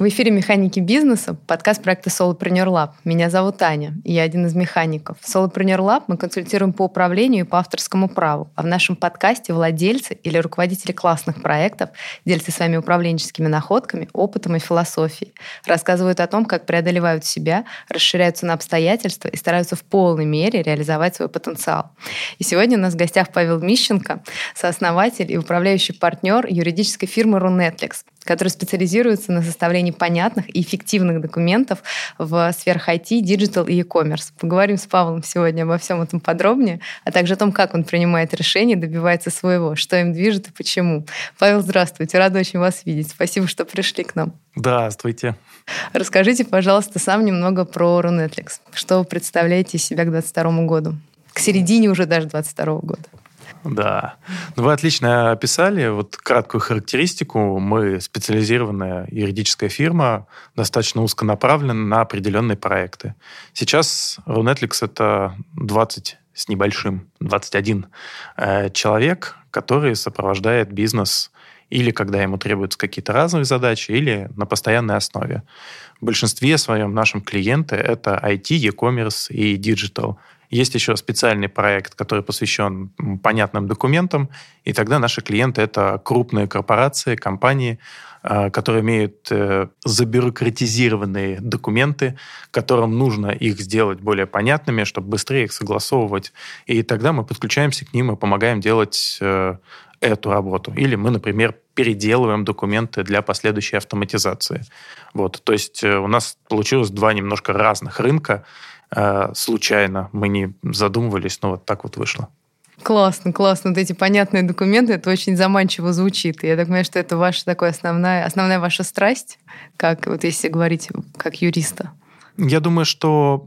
В эфире «Механики бизнеса», подкаст проекта Solopreneur Lab. Меня зовут Аня, и я один из механиков. В Solopreneur Lab мы консультируем по управлению и по авторскому праву, а в нашем подкасте владельцы или руководители классных проектов делятся своими управленческими находками, опытом и философией, рассказывают о том, как преодолевают себя, расширяются на обстоятельства и стараются в полной мере реализовать свой потенциал. И сегодня у нас в гостях Павел Мищенко, сооснователь и управляющий партнер юридической фирмы Runetlex, который специализируется на составлении понятных и эффективных документов в сферах IT, digital и e-commerce. Поговорим с Павлом сегодня обо всем этом подробнее, а также о том, как он принимает решения, добивается своего, что им движет и почему. Павел, здравствуйте, рада очень вас видеть. Спасибо, что пришли к нам. Здравствуйте. Расскажите, пожалуйста, сам немного про Runetlex. Что вы представляете из себя к 2022 году? К середине уже даже 2022 года. Да. Ну, вы отлично описали вот краткую характеристику. Мы специализированная юридическая фирма, достаточно узконаправлена на определенные проекты. Сейчас Runetlex — это 20 с небольшим, 21 э, человек, который сопровождает бизнес или когда ему требуются какие-то разные задачи, или на постоянной основе. В большинстве своем нашим клиенты — это IT, e-commerce и digital. Есть еще специальный проект, который посвящен понятным документам, и тогда наши клиенты — это крупные корпорации, компании, э, которые имеют э, забюрократизированные документы, которым нужно их сделать более понятными, чтобы быстрее их согласовывать. И тогда мы подключаемся к ним и помогаем делать э, эту работу. Или мы, например, переделываем документы для последующей автоматизации. Вот. То есть у нас получилось два немножко разных рынка, случайно. Мы не задумывались, но вот так вот вышло. Классно, классно. Вот эти понятные документы, это очень заманчиво звучит. я так понимаю, что это ваша такая основная, основная ваша страсть, как вот если говорить как юриста. Я думаю, что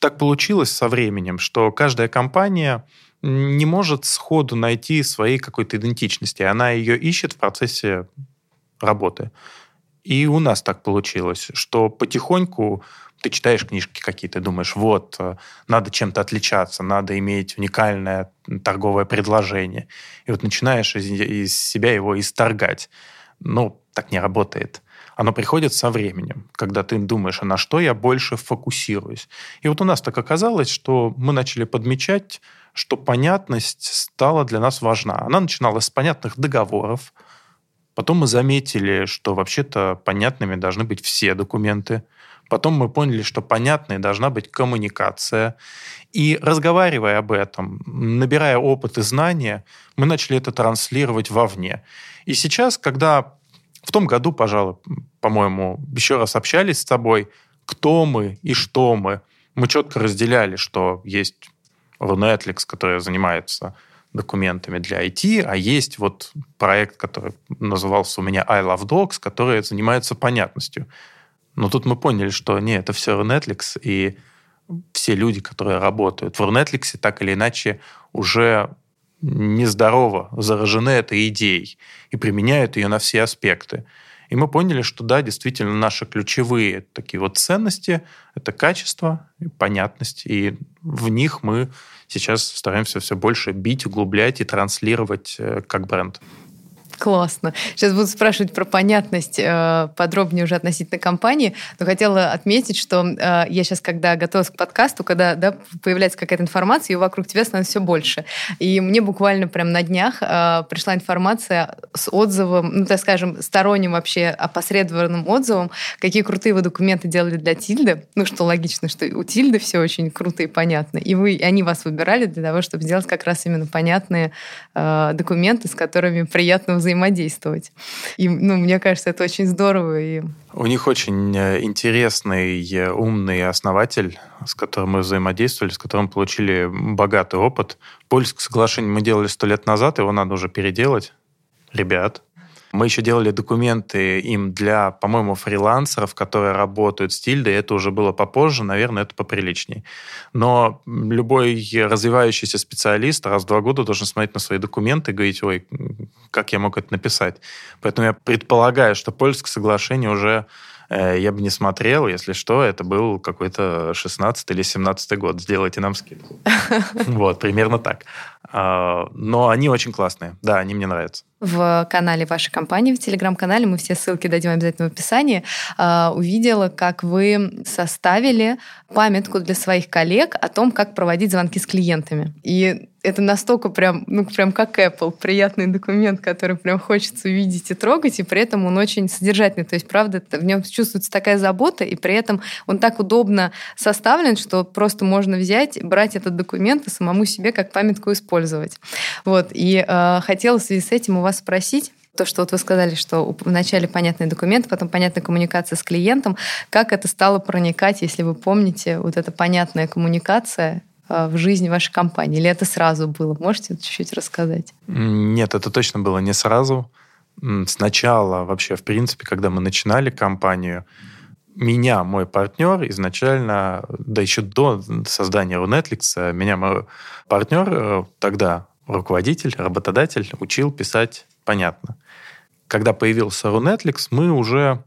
так получилось со временем, что каждая компания не может сходу найти своей какой-то идентичности. Она ее ищет в процессе работы. И у нас так получилось, что потихоньку ты читаешь книжки какие-то, думаешь, вот, э, надо чем-то отличаться, надо иметь уникальное торговое предложение. И вот начинаешь из, из себя его исторгать. Ну, так не работает. Оно приходит со временем, когда ты думаешь, а на что я больше фокусируюсь. И вот у нас так оказалось, что мы начали подмечать, что понятность стала для нас важна. Она начиналась с понятных договоров, Потом мы заметили, что вообще-то понятными должны быть все документы. Потом мы поняли, что понятной должна быть коммуникация. И разговаривая об этом, набирая опыт и знания, мы начали это транслировать вовне. И сейчас, когда в том году, пожалуй, по-моему, еще раз общались с тобой, кто мы и что мы, мы четко разделяли, что есть Runetlex, который занимается документами для IT, а есть вот проект, который назывался у меня I Love Docs, который занимается понятностью. Но тут мы поняли, что не, это все Netflix, и все люди, которые работают в Netflix, так или иначе уже нездорово заражены этой идеей и применяют ее на все аспекты. И мы поняли, что да, действительно, наши ключевые такие вот ценности — это качество и понятность. И в них мы сейчас стараемся все больше бить, углублять и транслировать э, как бренд. Классно. Сейчас буду спрашивать про понятность э, подробнее уже относительно компании, но хотела отметить, что э, я сейчас, когда готовилась к подкасту, когда да, появляется какая-то информация, ее вокруг тебя становится все больше. И мне буквально прям на днях э, пришла информация с отзывом, ну, так скажем, сторонним вообще опосредованным отзывом, какие крутые вы документы делали для Тильды. Ну, что логично, что у Тильды все очень круто и понятно. И вы, они вас выбирали для того, чтобы сделать как раз именно понятные э, документы, с которыми приятно взаимодействовать взаимодействовать. И, ну, мне кажется, это очень здорово. И... У них очень э, интересный, э, умный основатель, с которым мы взаимодействовали, с которым получили богатый опыт. Польское соглашение мы делали сто лет назад, его надо уже переделать. Ребят, мы еще делали документы им для, по-моему, фрилансеров, которые работают с тильдой. Это уже было попозже, наверное, это поприличней. Но любой развивающийся специалист раз в два года должен смотреть на свои документы и говорить, ой, как я мог это написать. Поэтому я предполагаю, что польское соглашение уже э, я бы не смотрел, если что, это был какой-то 16 или 17 год, сделайте нам скидку. Вот, примерно так. А, но они очень классные, да, они мне нравятся в канале вашей компании, в телеграм-канале, мы все ссылки дадим обязательно в описании, а, увидела, как вы составили памятку для своих коллег о том, как проводить звонки с клиентами. И это настолько прям, ну, прям как Apple, приятный документ, который прям хочется увидеть и трогать, и при этом он очень содержательный. То есть, правда, в нем чувствуется такая забота, и при этом он так удобно составлен, что просто можно взять, брать этот документ и самому себе как памятку использовать. Вот. И э, хотела в связи с этим у вас спросить, то, что вот вы сказали, что вначале понятные документы, потом понятная коммуникация с клиентом. Как это стало проникать, если вы помните, вот эта понятная коммуникация э, в жизни вашей компании? Или это сразу было? Можете чуть-чуть рассказать? Нет, это точно было не сразу. Сначала вообще, в принципе, когда мы начинали компанию, меня мой партнер изначально, да еще до создания Runetflix, меня мой партнер э, тогда, руководитель, работодатель, учил писать понятно. Когда появился Runetflix, мы уже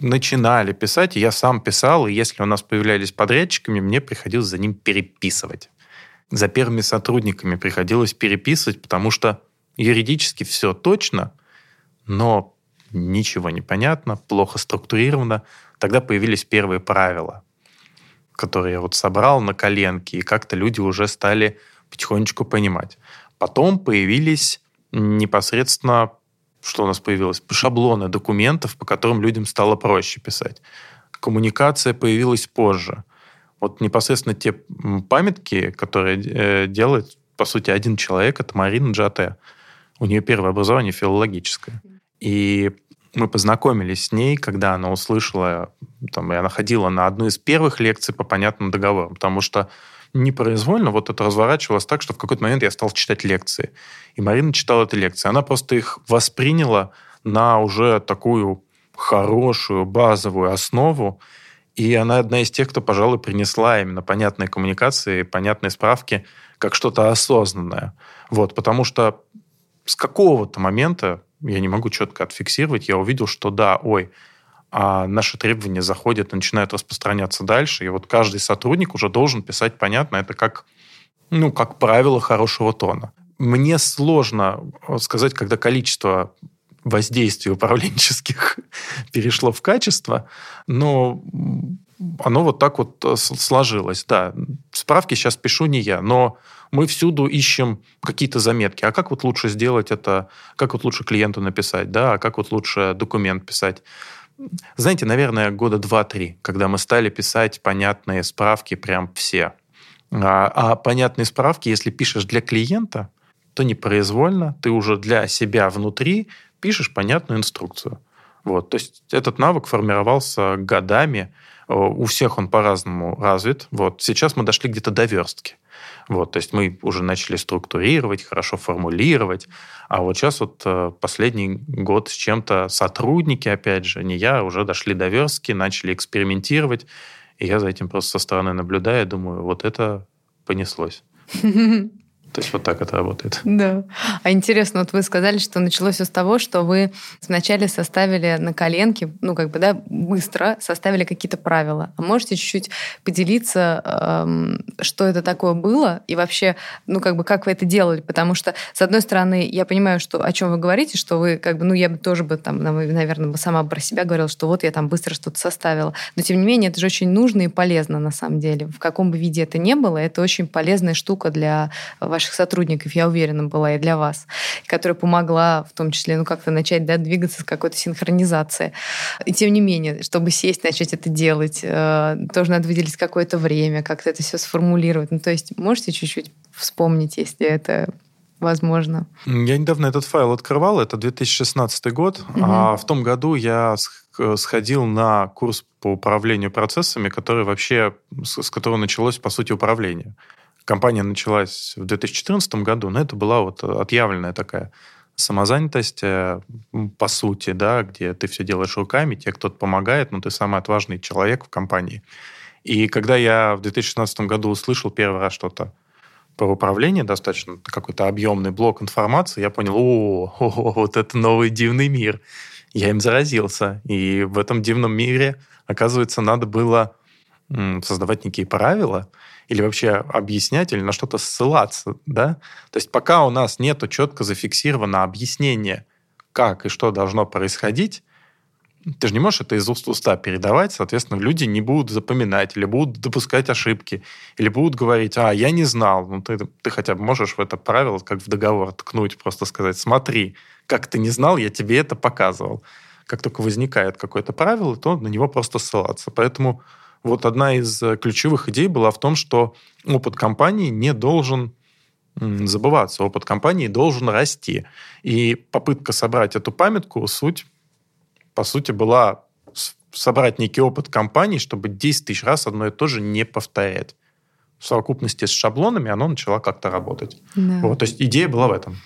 начинали писать, и я сам писал, и если у нас появлялись подрядчиками, мне приходилось за ним переписывать. За первыми сотрудниками приходилось переписывать, потому что юридически все точно, но ничего не понятно, плохо структурировано. Тогда появились первые правила, которые я вот собрал на коленке, и как-то люди уже стали потихонечку понимать. Потом появились непосредственно, что у нас появилось, шаблоны документов, по которым людям стало проще писать. Коммуникация появилась позже. Вот непосредственно те памятки, которые э, делает, по сути, один человек, это Марина Джате. У нее первое образование филологическое. И мы познакомились с ней, когда она услышала, там, и она ходила на одну из первых лекций по понятным договорам, потому что непроизвольно вот это разворачивалось так, что в какой-то момент я стал читать лекции. И Марина читала эти лекции. Она просто их восприняла на уже такую хорошую базовую основу. И она одна из тех, кто, пожалуй, принесла именно понятные коммуникации, понятные справки, как что-то осознанное. Вот, потому что с какого-то момента, я не могу четко отфиксировать, я увидел, что да, ой, а наши требования заходят начинают распространяться дальше. И вот каждый сотрудник уже должен писать понятно, это как, ну, как правило хорошего тона. Мне сложно сказать, когда количество воздействий управленческих перешло в качество, но оно вот так вот э, сложилось. Да, справки сейчас пишу не я, но мы всюду ищем какие-то заметки. А как вот лучше сделать это? Как вот лучше клиенту написать? Да, а как вот лучше документ писать? знаете, наверное, года два-три, когда мы стали писать понятные справки прям все. А, а понятные справки, если пишешь для клиента, то непроизвольно ты уже для себя внутри пишешь понятную инструкцию. Вот, то есть этот навык формировался годами, у всех он по-разному развит. Вот. Сейчас мы дошли где-то до верстки. Вот, то есть мы уже начали структурировать, хорошо формулировать. А вот сейчас вот э, последний год с чем-то сотрудники, опять же, не я, уже дошли до верстки, начали экспериментировать. И я за этим просто со стороны наблюдаю, думаю, вот это понеслось. То есть вот так это работает. Да. А интересно, вот вы сказали, что началось все с того, что вы вначале составили на коленке, ну как бы, да, быстро составили какие-то правила. А можете чуть-чуть поделиться, эм, что это такое было и вообще, ну как бы, как вы это делали? Потому что, с одной стороны, я понимаю, что о чем вы говорите, что вы как бы, ну я бы тоже бы там, наверное, бы сама про себя говорила, что вот я там быстро что-то составила. Но тем не менее, это же очень нужно и полезно на самом деле. В каком бы виде это ни было, это очень полезная штука для вашей ваших сотрудников, я уверена, была и для вас, которая помогла в том числе, ну, как-то начать, да, двигаться с какой-то синхронизацией. И тем не менее, чтобы сесть, начать это делать, э, тоже надо выделить какое-то время, как-то это все сформулировать. Ну, то есть можете чуть-чуть вспомнить, если это возможно. Я недавно этот файл открывал, это 2016 год, угу. а в том году я сходил на курс по управлению процессами, который вообще, с которого началось, по сути, управление. Компания началась в 2014 году, но это была вот отъявленная такая самозанятость, э, по сути, да, где ты все делаешь руками, тебе кто-то помогает, но ты самый отважный человек в компании. И когда я в 2016 году услышал первый раз что-то про управление, достаточно какой-то объемный блок информации, я понял, о, о, о вот это новый дивный мир. я им заразился. И в этом дивном мире, оказывается, надо было создавать некие правила или вообще объяснять, или на что-то ссылаться, да? То есть пока у нас нет четко зафиксировано объяснение, как и что должно происходить, ты же не можешь это из уст в уста передавать, соответственно, люди не будут запоминать, или будут допускать ошибки, или будут говорить, а, я не знал. Ну, ты, ты хотя бы можешь в это правило, как в договор, ткнуть, просто сказать, смотри, как ты не знал, я тебе это показывал. Как только возникает какое-то правило, то на него просто ссылаться. Поэтому вот одна из э, ключевых идей была в том, что опыт компании не должен забываться, опыт компании должен расти. И попытка собрать эту памятку, суть по сути, была собрать некий опыт компании, чтобы 10 тысяч раз одно и то же не повторять. В совокупности с шаблонами оно начало как-то работать. Да. Вот, то есть идея была в этом.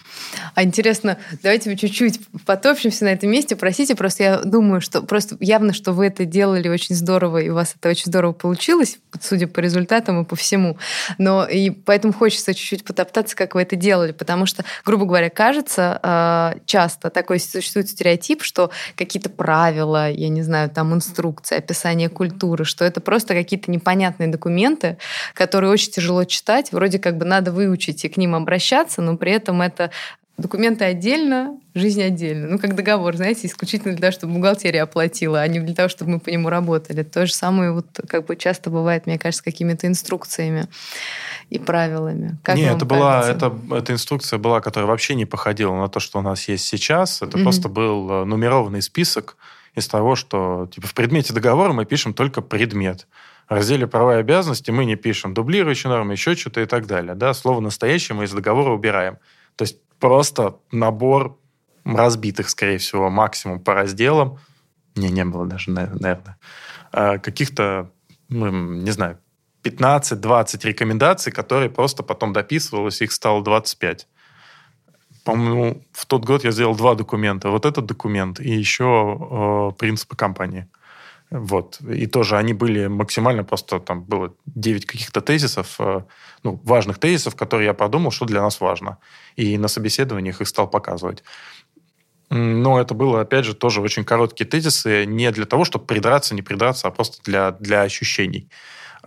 А интересно, давайте мы чуть-чуть потопчемся на этом месте. Простите, просто я думаю, что просто явно, что вы это делали очень здорово, и у вас это очень здорово получилось, судя по результатам и по всему. Но и поэтому хочется чуть-чуть потоптаться, как вы это делали, потому что, грубо говоря, кажется, а, часто такой существует стереотип, что какие-то правила, я не знаю, там инструкции, описание культуры, что это просто какие-то непонятные документы, которые очень тяжело читать, вроде как бы надо выучить и к ним обращаться, но при этом это Документы отдельно, жизнь отдельно. Ну, как договор, знаете, исключительно для того, чтобы бухгалтерия оплатила, а не для того, чтобы мы по нему работали. То же самое вот как бы часто бывает, мне кажется, какими-то инструкциями и правилами. Как Нет, это была, это, эта инструкция была, которая вообще не походила на то, что у нас есть сейчас. Это mm-hmm. просто был э, нумерованный список из того, что типа в предмете договора мы пишем только предмет. В разделе права и обязанности мы не пишем дублирующие нормы, еще что-то и так далее. Да? Слово «настоящее» мы из договора убираем. То есть просто набор разбитых, скорее всего, максимум по разделам. Не, не было даже, наверное. А, каких-то, ну, не знаю, 15-20 рекомендаций, которые просто потом дописывалось, их стало 25. По-моему, в тот год я сделал два документа. Вот этот документ и еще э, принципы компании. Вот. И тоже они были максимально просто, там было 9 каких-то тезисов, э, ну, важных тезисов, которые я подумал, что для нас важно. И на собеседованиях их стал показывать. Но это было, опять же, тоже очень короткие тезисы, не для того, чтобы придраться, не придраться, а просто для, для ощущений.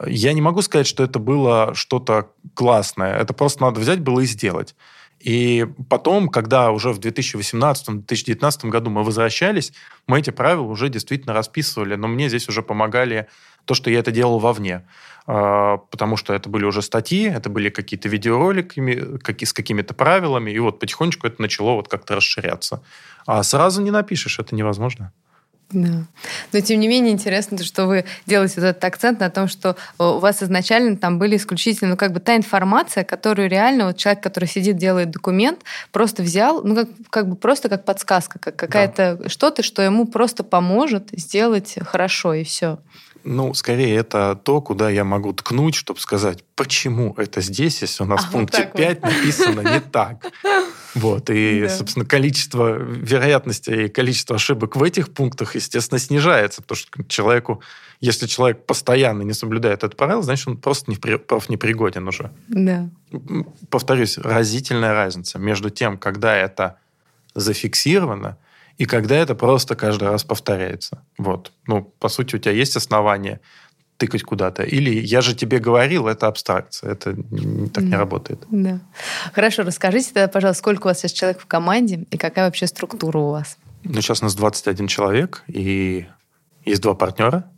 Я не могу сказать, что это было что-то классное. Это просто надо взять было и сделать. И потом, когда уже в 2018-2019 году мы возвращались, мы эти правила уже действительно расписывали, но мне здесь уже помогали то, что я это делал вовне. А, потому что это были уже статьи, это были какие-то видеоролики с какими-то правилами, и вот потихонечку это начало вот как-то расширяться. А сразу не напишешь, это невозможно. Да. Но тем не менее интересно, что вы делаете вот этот акцент на том, что э, у вас изначально там были исключительно, ну, как бы та информация, которую реально вот человек, который сидит, делает документ, просто взял, ну, как, как бы просто как подсказка, как какая-то да. что-то, что ему просто поможет сделать хорошо, и все. Ну, скорее, это то, куда я могу ткнуть, чтобы сказать, почему это здесь, если у нас а, в пункте вот 5 вот. написано не так. Вот, и, да. собственно, количество вероятности и количество ошибок в этих пунктах, естественно, снижается, потому что человеку, если человек постоянно не соблюдает этот правило, значит, он просто не, профнепригоден уже. Да. Повторюсь, разительная разница между тем, когда это зафиксировано, и когда это просто каждый раз повторяется. Вот. Ну, по сути, у тебя есть основания тыкать куда-то. Или я же тебе говорил, это абстракция. Это так не работает. Да. Хорошо, расскажите тогда, пожалуйста, сколько у вас сейчас человек в команде и какая вообще структура у вас? Ну, сейчас у нас 21 человек, и есть два партнера.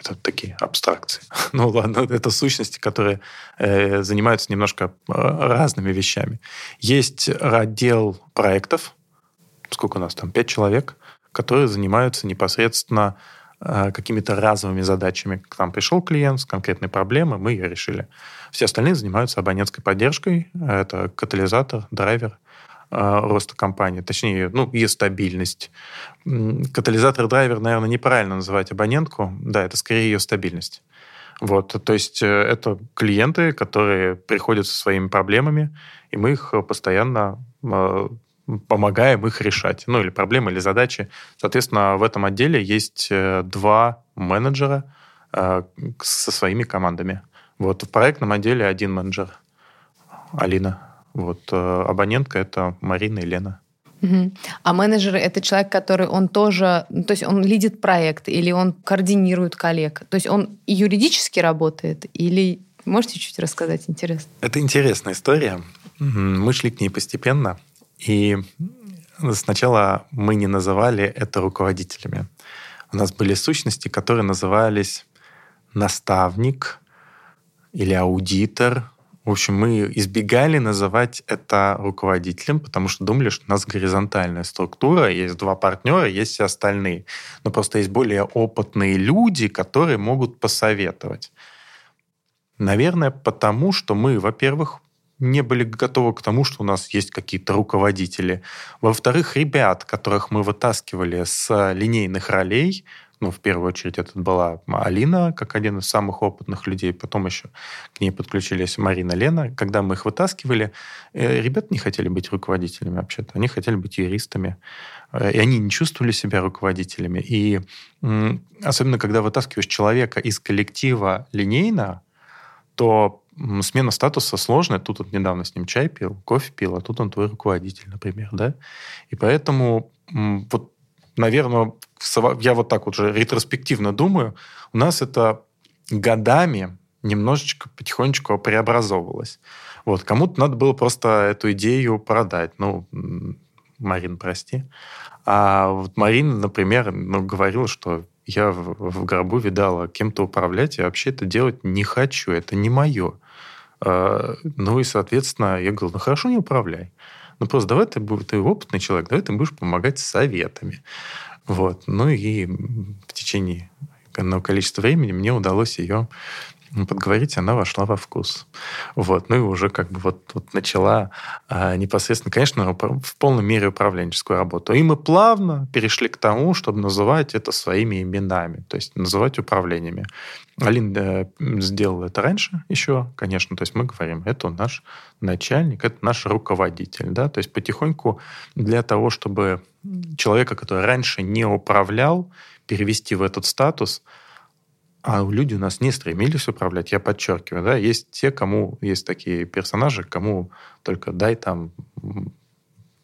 Это такие абстракции. ну ладно, это сущности, которые э, занимаются немножко э, разными вещами. Есть отдел проектов, сколько у нас там, пять человек, которые занимаются непосредственно какими-то разовыми задачами. К нам пришел клиент с конкретной проблемой, мы ее решили. Все остальные занимаются абонентской поддержкой. Это катализатор, драйвер э, роста компании, точнее, ну, и стабильность. Катализатор, драйвер, наверное, неправильно называть абонентку. Да, это скорее ее стабильность. Вот, то есть э, это клиенты, которые приходят со своими проблемами, и мы их постоянно помогаем их решать. Ну, или проблемы, или задачи. Соответственно, в этом отделе есть э, два менеджера э, со своими командами. Вот в проектном отделе один менеджер, Алина. Вот э, абонентка это Марина и Лена. Угу. А менеджер это человек, который он тоже, то есть он лидит проект или он координирует коллег. То есть он юридически работает или можете чуть рассказать интересно? Это интересная история. Мы шли к ней постепенно, и сначала мы не называли это руководителями. У нас были сущности, которые назывались наставник или аудитор в общем, мы избегали называть это руководителем, потому что думали, что у нас горизонтальная структура, есть два партнера, есть все остальные. Но просто есть более опытные люди, которые могут посоветовать. Наверное, потому что мы, во-первых, не были готовы к тому, что у нас есть какие-то руководители. Во-вторых, ребят, которых мы вытаскивали с линейных ролей, ну, в первую очередь, это была Алина, как один из самых опытных людей. Потом еще к ней подключились Марина, Лена. Когда мы их вытаскивали, э, ребята не хотели быть руководителями вообще-то. Они хотели быть юристами. Э, и они не чувствовали себя руководителями. И особенно, когда вытаскиваешь человека из коллектива линейно, то смена статуса сложная. Тут вот недавно с ним чай пил, кофе пил, а тут он твой руководитель, например, да? И поэтому вот наверное, я вот так вот же ретроспективно думаю, у нас это годами немножечко потихонечку преобразовывалось. Вот, кому-то надо было просто эту идею продать. Ну, Марин, прости. А вот Марина, например, ну, говорила, что я в, в гробу видала кем-то управлять, я вообще это делать не хочу, это не мое. А, ну и, соответственно, я говорю, ну хорошо, не управляй. Ну, просто давай ты, ты опытный человек, давай ты будешь помогать советами. Вот. Ну и в течение одного количества времени мне удалось ее подговорить, она вошла во вкус. Вот. Ну и уже как бы вот, вот начала а, непосредственно, конечно, в полной мере управленческую работу. И мы плавно перешли к тому, чтобы называть это своими именами, то есть называть управлениями. Алин э, сделала это раньше еще, конечно, то есть мы говорим, это наш начальник, это наш руководитель, да, то есть потихоньку для того, чтобы человека, который раньше не управлял, перевести в этот статус – а люди у нас не стремились управлять, я подчеркиваю, да, есть те, кому есть такие персонажи, кому только дай там,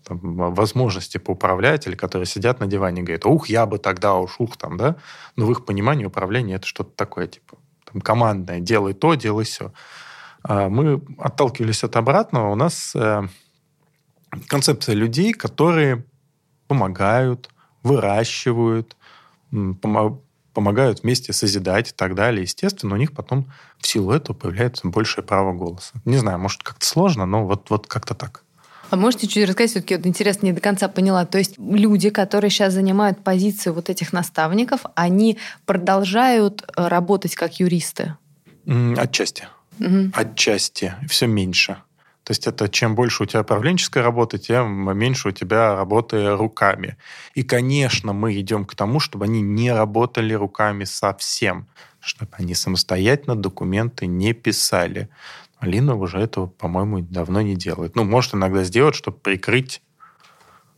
там возможности поуправлять, или которые сидят на диване и говорят, ух, я бы тогда уж, ух, там, да, но в их понимании управление это что-то такое, типа, там, командное, делай то, делай все. А мы отталкивались от обратного, у нас э, концепция людей, которые помогают, выращивают, помогают вместе созидать и так далее. Естественно, у них потом в силу этого появляется большее право голоса. Не знаю, может, как-то сложно, но вот, вот как-то так. А можете чуть рассказать, все-таки вот интересно, не до конца поняла. То есть люди, которые сейчас занимают позицию вот этих наставников, они продолжают э, работать как юристы? Отчасти. Угу. Отчасти. Все меньше. То есть это чем больше у тебя управленческая работа, тем меньше у тебя работы руками. И, конечно, мы идем к тому, чтобы они не работали руками совсем, чтобы они самостоятельно документы не писали. Алина уже этого, по-моему, давно не делает. Ну, может иногда сделать, чтобы прикрыть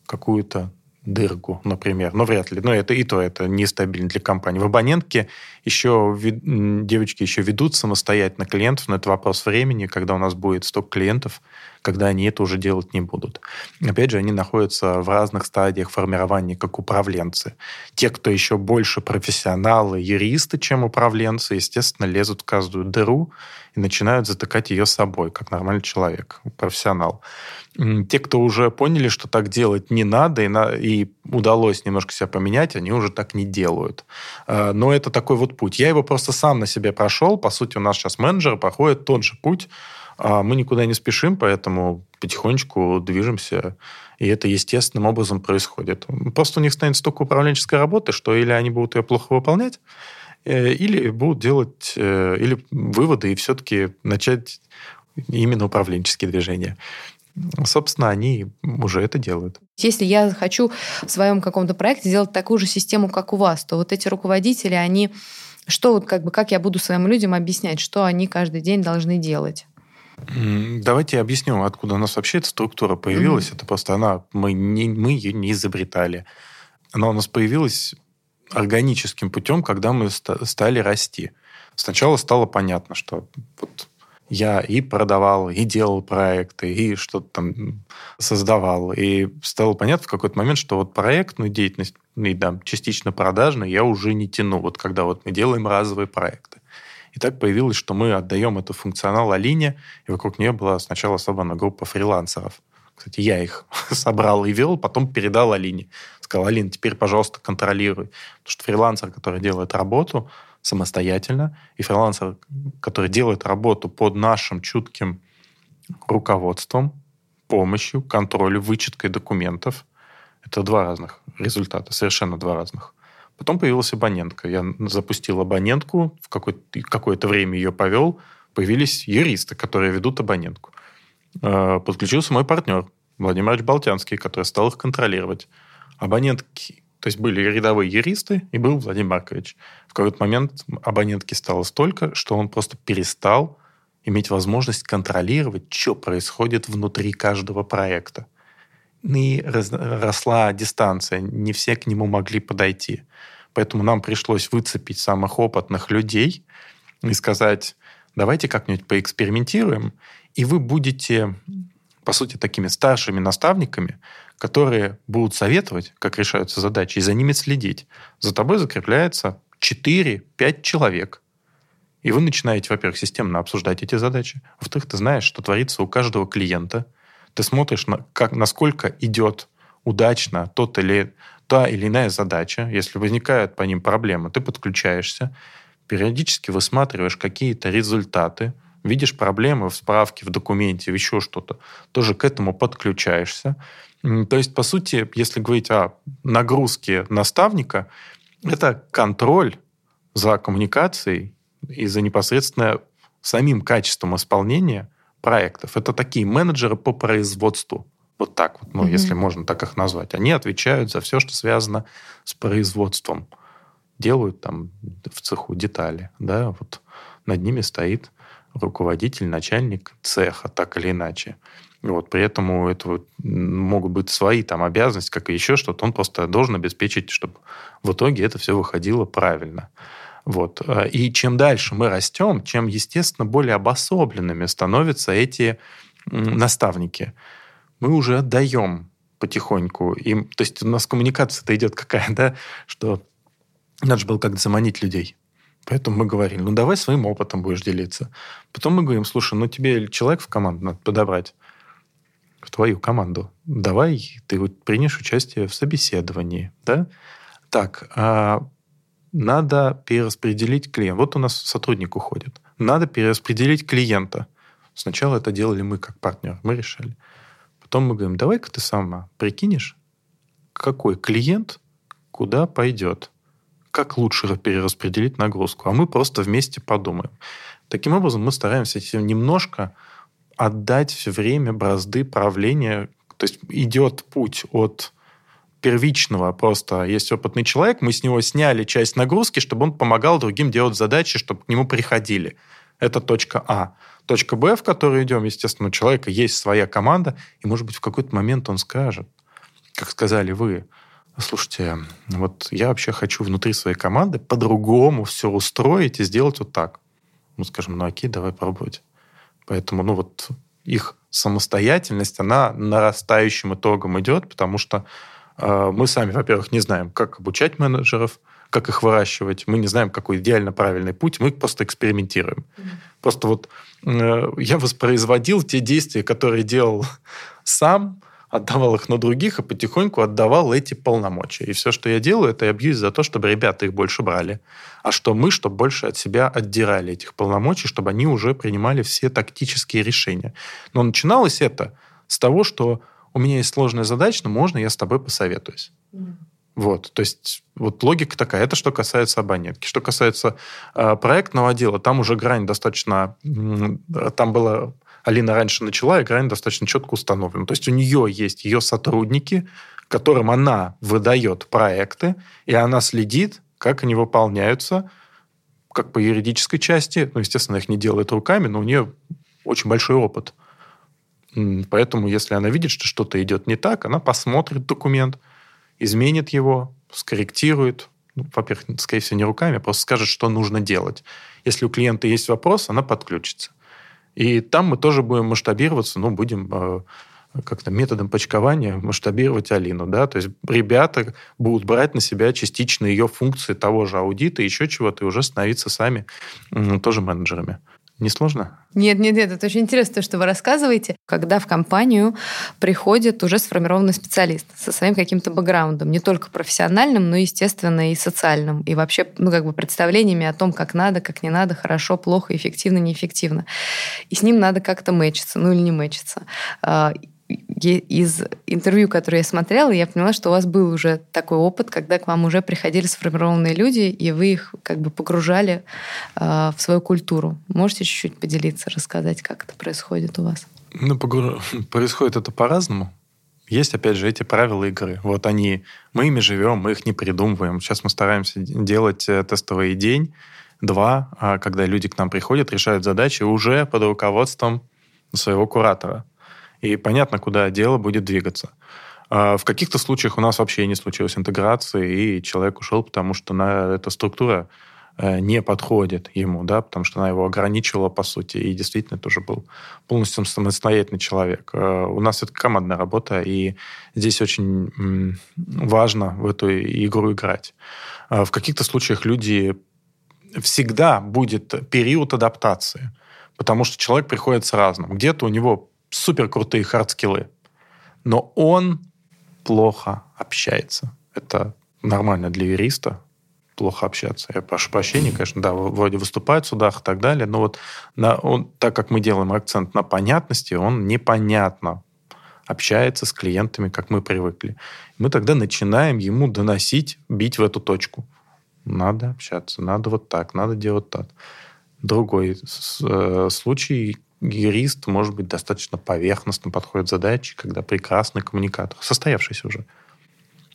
какую-то дырку, например. Но вряд ли. Но это и то это нестабильно для компании. В абонентке еще девочки еще ведут самостоятельно клиентов, но это вопрос времени, когда у нас будет столько клиентов, когда они это уже делать не будут. Опять же, они находятся в разных стадиях формирования как управленцы. Те, кто еще больше профессионалы, юристы, чем управленцы, естественно, лезут в каждую дыру и начинают затыкать ее собой, как нормальный человек, профессионал. Те, кто уже поняли, что так делать не надо, и, на, и удалось немножко себя поменять, они уже так не делают. А, но это такой вот путь. Я его просто сам на себе прошел. По сути, у нас сейчас менеджеры проходят тот же путь. А мы никуда не спешим, поэтому потихонечку движемся, и это естественным образом происходит. Просто у них станет столько управленческой работы, что или они будут ее плохо выполнять, э, или будут делать э, или выводы и все-таки начать именно управленческие движения собственно, они уже это делают. Если я хочу в своем каком-то проекте сделать такую же систему, как у вас, то вот эти руководители, они что вот как бы как я буду своим людям объяснять, что они каждый день должны делать? Давайте я объясню, откуда у нас вообще эта структура появилась. Mm-hmm. Это просто она, мы, не, мы ее не изобретали. Она у нас появилась органическим путем, когда мы стали расти. Сначала стало понятно, что вот я и продавал, и делал проекты, и что-то там создавал. И стало понятно в какой-то момент, что вот проектную деятельность, и да, частично продажную, я уже не тяну, вот когда вот мы делаем разовые проекты. И так появилось, что мы отдаем эту функционал Алине, и вокруг нее была сначала собрана группа фрилансеров. Кстати, я их собрал и вел, потом передал Алине. Сказал, Алина, теперь, пожалуйста, контролируй. Потому что фрилансер, который делает работу, самостоятельно, и фрилансер, который делает работу под нашим чутким руководством, помощью, контролем, вычеткой документов. Это два разных результата, совершенно два разных. Потом появилась абонентка. Я запустил абонентку, в какое-то, какое-то время ее повел. Появились юристы, которые ведут абонентку. Э, подключился мой партнер, Владимир Болтянский, который стал их контролировать. Абонентки то есть были рядовые юристы, и был Владимир Маркович. В какой-то момент абонентки стало столько, что он просто перестал иметь возможность контролировать, что происходит внутри каждого проекта. И росла дистанция, не все к нему могли подойти. Поэтому нам пришлось выцепить самых опытных людей и сказать, давайте как-нибудь поэкспериментируем, и вы будете, по сути, такими старшими наставниками, которые будут советовать, как решаются задачи, и за ними следить. За тобой закрепляется 4-5 человек. И вы начинаете, во-первых, системно обсуждать эти задачи. Во-вторых, ты знаешь, что творится у каждого клиента. Ты смотришь, на, как, насколько идет удачно тот или, та или иная задача. Если возникают по ним проблемы, ты подключаешься, периодически высматриваешь какие-то результаты, видишь проблемы в справке, в документе, в еще что-то, тоже к этому подключаешься. То есть, по сути, если говорить о нагрузке наставника, это контроль за коммуникацией и за непосредственно самим качеством исполнения проектов. Это такие менеджеры по производству. Вот так вот, ну, mm-hmm. если можно так их назвать. Они отвечают за все, что связано с производством. Делают там в цеху детали, да, вот над ними стоит руководитель, начальник цеха, так или иначе. Вот, при этом у этого могут быть свои там обязанности, как и еще что-то. Он просто должен обеспечить, чтобы в итоге это все выходило правильно. Вот. И чем дальше мы растем, чем, естественно, более обособленными становятся эти наставники. Мы уже отдаем потихоньку им. То есть у нас коммуникация-то идет какая, да, что надо же было как-то заманить людей. Поэтому мы говорили, ну давай своим опытом будешь делиться. Потом мы говорим, слушай, ну тебе человек в команду надо подобрать в твою команду. Давай ты вот примешь участие в собеседовании, да? Так, а надо перераспределить клиента. Вот у нас сотрудник уходит. Надо перераспределить клиента. Сначала это делали мы как партнер, мы решали. Потом мы говорим, давай-ка ты сама прикинешь, какой клиент куда пойдет, как лучше перераспределить нагрузку. А мы просто вместе подумаем. Таким образом, мы стараемся немножко отдать все время бразды правления. То есть идет путь от первичного просто есть опытный человек, мы с него сняли часть нагрузки, чтобы он помогал другим делать задачи, чтобы к нему приходили. Это точка А. Точка Б, в которую идем, естественно, у человека есть своя команда, и, может быть, в какой-то момент он скажет, как сказали вы, слушайте, вот я вообще хочу внутри своей команды по-другому все устроить и сделать вот так. Мы скажем, ну окей, давай пробовать. Поэтому, ну вот их самостоятельность, она нарастающим итогом идет, потому что э, мы сами, во-первых, не знаем, как обучать менеджеров, как их выращивать, мы не знаем, какой идеально правильный путь, мы просто экспериментируем. Mm-hmm. Просто вот э, я воспроизводил те действия, которые делал сам, отдавал их на других и потихоньку отдавал эти полномочия. И все, что я делаю, это я бьюсь за то, чтобы ребята их больше брали. А что мы, чтобы больше от себя отдирали этих полномочий, чтобы они уже принимали все тактические решения. Но начиналось это с того, что у меня есть сложная задача, но можно я с тобой посоветуюсь. Mm. Вот, то есть вот логика такая. Это что касается абонентки. Что касается э, проектного отдела, там уже грань достаточно... Там было Алина раньше начала, и грань достаточно четко установлена. То есть у нее есть ее сотрудники, которым она выдает проекты, и она следит, как они выполняются, как по юридической части. Ну, естественно, их не делает руками, но у нее очень большой опыт. Поэтому, если она видит, что что-то идет не так, она посмотрит документ, изменит его, скорректирует. Ну, во-первых, скорее всего, не руками, а просто скажет, что нужно делать. Если у клиента есть вопрос, она подключится. И там мы тоже будем масштабироваться, ну, будем э, как-то методом почкования масштабировать Алину, да, то есть ребята будут брать на себя частично ее функции того же аудита, еще чего-то, и уже становиться сами тоже менеджерами. Несложно? Нет, нет, нет, это очень интересно, то, что вы рассказываете. Когда в компанию приходит уже сформированный специалист со своим каким-то бэкграундом, не только профессиональным, но, естественно, и социальным, и вообще, ну, как бы представлениями о том, как надо, как не надо, хорошо, плохо, эффективно, неэффективно. И с ним надо как-то мэчиться, ну или не мэчиться. Из интервью, которые я смотрела, я поняла, что у вас был уже такой опыт, когда к вам уже приходили сформированные люди, и вы их как бы погружали э, в свою культуру. Можете чуть-чуть поделиться, рассказать, как это происходит у вас? Ну, погруж... происходит это по-разному. Есть, опять же, эти правила игры. Вот они, мы ими живем, мы их не придумываем. Сейчас мы стараемся делать э, тестовый день, два, а когда люди к нам приходят, решают задачи уже под руководством своего куратора и понятно, куда дело будет двигаться. А в каких-то случаях у нас вообще не случилось интеграции, и человек ушел, потому что на, эта структура э, не подходит ему, да, потому что она его ограничивала, по сути, и действительно тоже был полностью самостоятельный человек. Э, у нас это командная работа, и здесь очень важно в эту игру играть. А в каких-то случаях люди всегда будет период адаптации, потому что человек приходит с разным. Где-то у него супер крутые хардскиллы, но он плохо общается. Это нормально для юриста, плохо общаться. Я прошу прощения, конечно, да, вроде выступает в судах и так далее, но вот на, он, так как мы делаем акцент на понятности, он непонятно общается с клиентами, как мы привыкли. Мы тогда начинаем ему доносить, бить в эту точку. Надо общаться, надо вот так, надо делать так. Другой э, случай, юрист, может быть, достаточно поверхностно подходит к задаче, когда прекрасный коммуникатор, состоявшийся уже.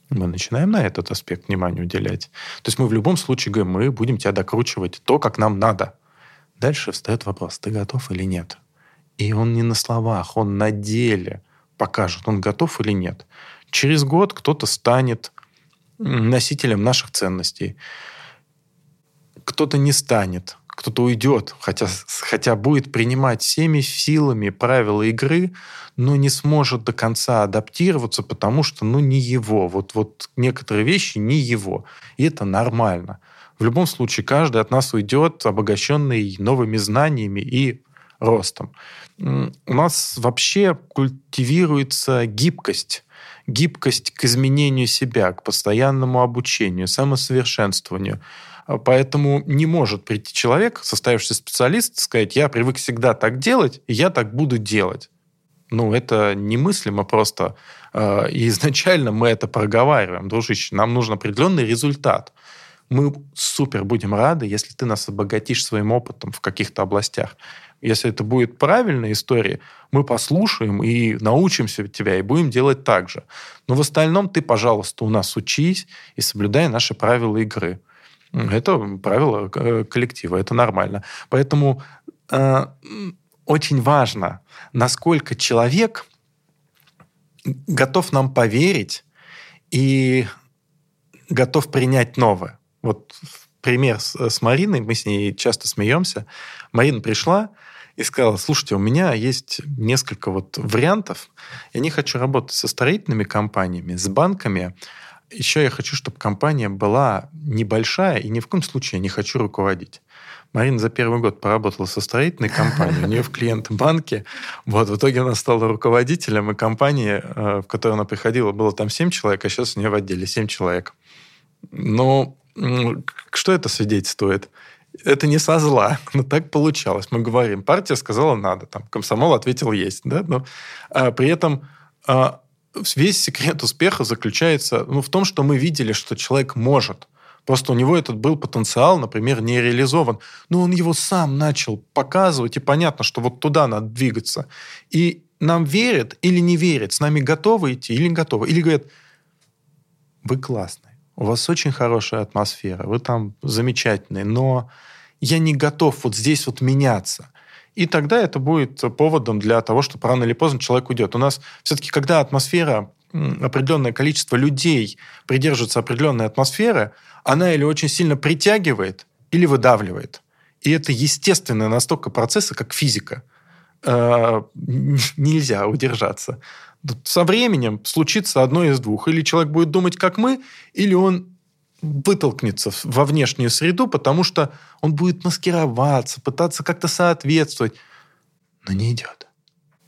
Мы начинаем на этот аспект внимания уделять. То есть мы в любом случае говорим, мы будем тебя докручивать то, как нам надо. Дальше встает вопрос, ты готов или нет? И он не на словах, он на деле покажет, он готов или нет. Через год кто-то станет носителем наших ценностей, кто-то не станет кто-то уйдет, хотя, хотя будет принимать всеми силами правила игры, но не сможет до конца адаптироваться, потому что ну, не его. Вот, вот некоторые вещи не его. И это нормально. В любом случае, каждый от нас уйдет, обогащенный новыми знаниями и ростом. У нас вообще культивируется гибкость гибкость к изменению себя, к постоянному обучению, самосовершенствованию. А поэтому не может прийти человек, состоявшийся специалист, сказать, я привык всегда так делать, и я так буду делать. Ну, это немыслимо просто. А, и изначально мы это проговариваем. Дружище, нам нужен определенный результат. Мы супер будем рады, если ты нас обогатишь своим опытом в каких-то областях. Если это будет правильная история, мы послушаем и научимся тебя, и будем делать так же. Но в остальном ты, пожалуйста, у нас учись и соблюдай наши правила игры. Это правило э, коллектива, это нормально. Поэтому э, очень важно, насколько человек готов нам поверить и готов принять новое. Вот пример с, с Мариной, мы с ней часто смеемся. Марина пришла и сказала, слушайте, у меня есть несколько вот вариантов. Я не хочу работать со строительными компаниями, с банками, еще я хочу, чтобы компания была небольшая, и ни в коем случае я не хочу руководить. Марина за первый год поработала со строительной компанией, у нее в клиенты банки. Вот, в итоге она стала руководителем, и компании, э, в которую она приходила, было там 7 человек, а сейчас у нее в отделе 7 человек. Но что это свидетельствует? Это не со зла, но так получалось. Мы говорим, партия сказала надо, там, комсомол ответил есть. Да? Но а, при этом а, весь секрет успеха заключается ну, в том, что мы видели, что человек может. Просто у него этот был потенциал, например, не реализован. Но он его сам начал показывать, и понятно, что вот туда надо двигаться. И нам верят или не верят, с нами готовы идти или не готовы. Или говорят, вы классный, у вас очень хорошая атмосфера, вы там замечательные, но я не готов вот здесь вот меняться. И тогда это будет поводом для того, что рано или поздно человек уйдет. У нас все-таки, когда атмосфера, определенное количество людей придерживается определенной атмосферы, она или очень сильно притягивает, или выдавливает. И это естественные настолько процессы, как физика. э, нельзя удержаться. Со временем случится одно из двух. Или человек будет думать, как мы, или он вытолкнется во внешнюю среду, потому что он будет маскироваться, пытаться как-то соответствовать, но не идет.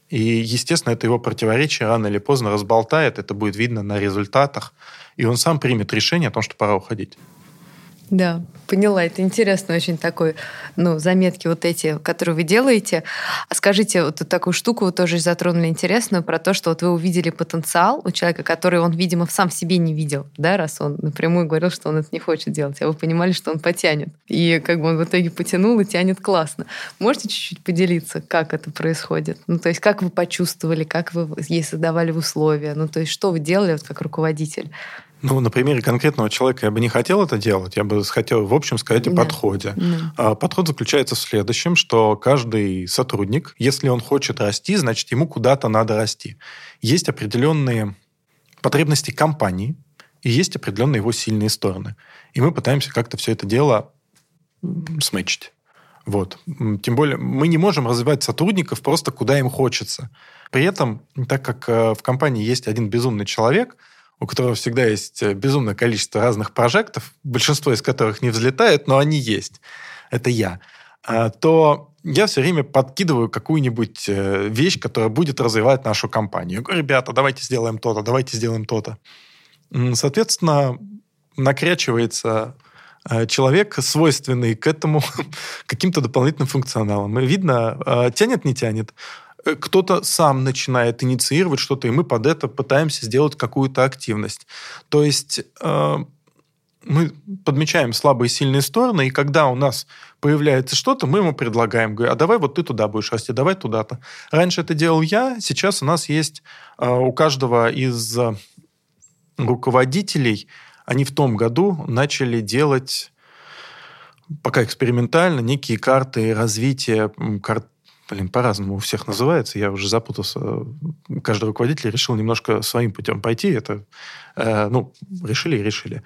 И, естественно, это его противоречие рано или поздно разболтает, это будет видно на результатах, и он сам примет решение о том, что пора уходить. Да, поняла. Это интересно очень такой, ну, заметки вот эти, которые вы делаете. А скажите, вот такую штуку вы тоже затронули интересную про то, что вот вы увидели потенциал у человека, который он, видимо, сам в себе не видел, да, раз он напрямую говорил, что он это не хочет делать, а вы понимали, что он потянет. И как бы он в итоге потянул и тянет классно. Можете чуть-чуть поделиться, как это происходит? Ну, то есть как вы почувствовали, как вы ей создавали условия? Ну, то есть что вы делали вот как руководитель? Ну, на примере конкретного человека я бы не хотел это делать, я бы хотел, в общем, сказать о да. подходе. Да. Подход заключается в следующем, что каждый сотрудник, если он хочет расти, значит, ему куда-то надо расти. Есть определенные потребности компании, и есть определенные его сильные стороны. И мы пытаемся как-то все это дело сметчить. Вот. Тем более мы не можем развивать сотрудников просто куда им хочется. При этом, так как э, в компании есть один безумный человек – у которого всегда есть э, безумное количество разных прожектов, большинство из которых не взлетает, но они есть. Это я. А, то я все время подкидываю какую-нибудь э, вещь, которая будет развивать нашу компанию. Я говорю, ребята, давайте сделаем то-то, давайте сделаем то-то. Соответственно, накрячивается э, человек, свойственный к этому каким-то дополнительным функционалам. И видно, тянет, не тянет. Э, кто-то сам начинает инициировать что-то, и мы под это пытаемся сделать какую-то активность. То есть э, мы подмечаем слабые и сильные стороны, и когда у нас появляется что-то, мы ему предлагаем, говорю, а давай вот ты туда будешь расти, давай туда-то. Раньше это делал я, сейчас у нас есть э, у каждого из руководителей, они в том году начали делать пока экспериментально некие карты развития, карты блин, по-разному у всех называется, я уже запутался. Каждый руководитель решил немножко своим путем пойти. Это, э, ну, решили и решили.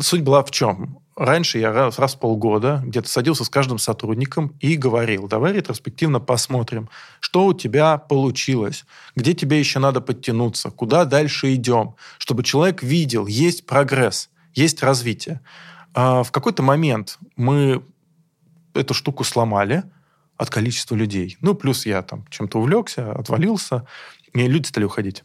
Суть была в чем? Раньше я раз, раз в полгода где-то садился с каждым сотрудником и говорил, давай ретроспективно посмотрим, что у тебя получилось, где тебе еще надо подтянуться, куда дальше идем, чтобы человек видел, есть прогресс, есть развитие. А в какой-то момент мы эту штуку сломали – от количества людей. Ну, плюс я там чем-то увлекся, отвалился, и люди стали уходить.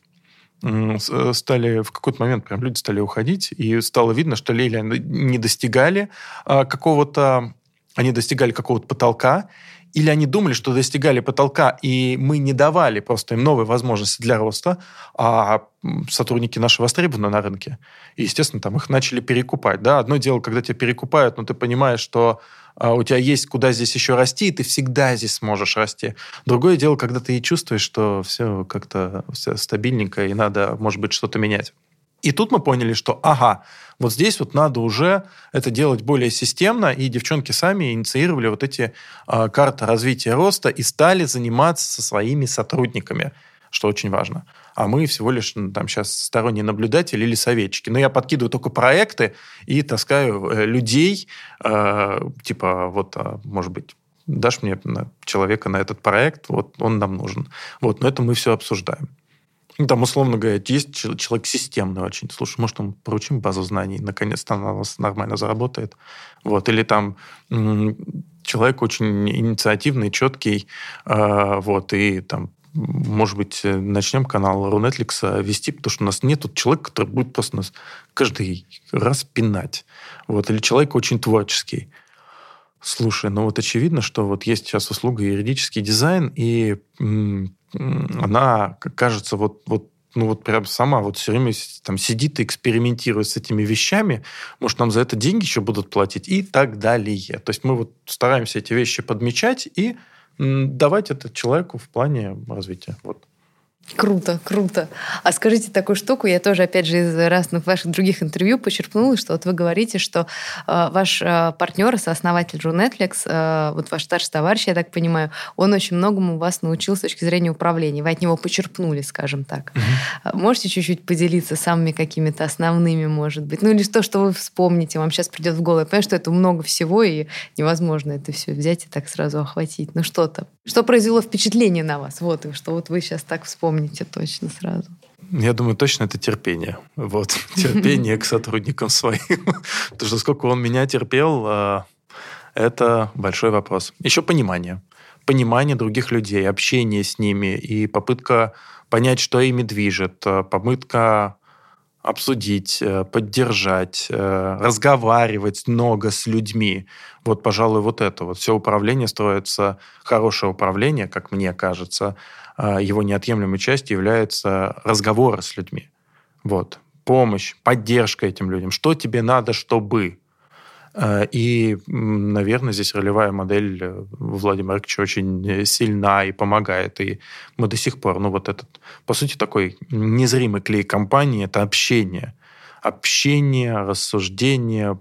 Э, стали в какой-то момент прям люди стали уходить, и стало видно, что Лели не достигали а, какого-то, они достигали какого-то потолка, или они думали, что достигали потолка, и мы не давали просто им новые возможности для роста, а сотрудники наши востребованы на рынке. И, естественно, там их начали перекупать. Да? Одно дело, когда тебя перекупают, но ты понимаешь, что у тебя есть куда здесь еще расти, и ты всегда здесь сможешь расти. Другое дело, когда ты чувствуешь, что все как-то все стабильненько, и надо, может быть, что-то менять. И тут мы поняли, что ага, вот здесь вот надо уже это делать более системно, и девчонки сами инициировали вот эти э, карты развития роста и стали заниматься со своими сотрудниками, что очень важно а мы всего лишь ну, там сейчас сторонние наблюдатели или советчики. Но я подкидываю только проекты и таскаю э, людей, э, типа вот, а, может быть, дашь мне человека на этот проект, вот он нам нужен. Вот, но это мы все обсуждаем. Ну, там, условно говоря, есть человек системный очень. Слушай, может, он поручим базу знаний, наконец-то она у нас нормально заработает. Вот. Или там человек очень инициативный, четкий, э, вот, и там может быть, э, начнем канал Рунетликса вести, потому что у нас нет человека, который будет просто нас каждый раз пинать. Вот. Или человек очень творческий. Слушай, ну вот очевидно, что вот есть сейчас услуга юридический дизайн, и она, кажется, вот, вот ну вот прям сама вот все время там сидит и экспериментирует с этими вещами, может, нам за это деньги еще будут платить и так далее. То есть мы вот стараемся эти вещи подмечать и давать это человеку в плане развития. Вот. Круто, круто. А скажите такую штуку, я тоже, опять же, из разных ваших других интервью почерпнула, что вот вы говорите, что э, ваш э, партнер, сооснователь True Netflix, э, вот ваш старший товарищ, я так понимаю, он очень многому вас научил с точки зрения управления. Вы от него почерпнули, скажем так. Угу. Можете чуть-чуть поделиться самыми какими-то основными, может быть? Ну или то, что вы вспомните, вам сейчас придет в голову. Я понимаю, что это много всего, и невозможно это все взять и так сразу охватить. Ну что-то. Что произвело впечатление на вас? Вот, и что вот вы сейчас так вспомните помните точно сразу? Я думаю, точно это терпение. Вот. Терпение к сотрудникам своим. Потому что сколько он меня терпел, а, это большой вопрос. Еще понимание. Понимание других людей, общение с ними и попытка понять, что ими движет, а, попытка обсудить, э, поддержать, э, разговаривать много с людьми. Вот, пожалуй, вот это вот. Все управление строится, хорошее управление, как мне кажется, его неотъемлемой частью является разговор с людьми. Вот. Помощь, поддержка этим людям. Что тебе надо, чтобы? А, и, наверное, здесь ролевая модель э, Владимира Ильича очень сильна и помогает. И мы до сих пор, ну вот этот, по сути, такой незримый клей компании – это общение. Общение, рассуждение,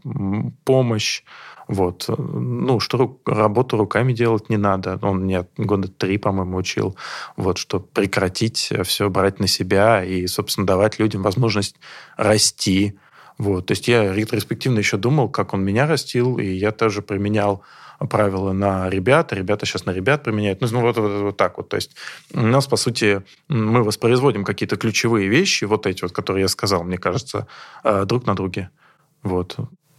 помощь. Вот. Ну, что работу руками делать не надо. Он мне года три, по-моему, учил. Вот, что прекратить все брать на себя и, собственно, давать людям возможность расти. Вот. То есть я ретроспективно еще думал, как он меня растил, и я тоже применял правила на ребят, ребята сейчас на ребят применяют. Ну, ну вот, вот, вот так вот. То есть у нас, по сути, мы воспроизводим какие-то ключевые вещи, вот эти вот, которые я сказал, мне кажется, э, друг на друге. Вот,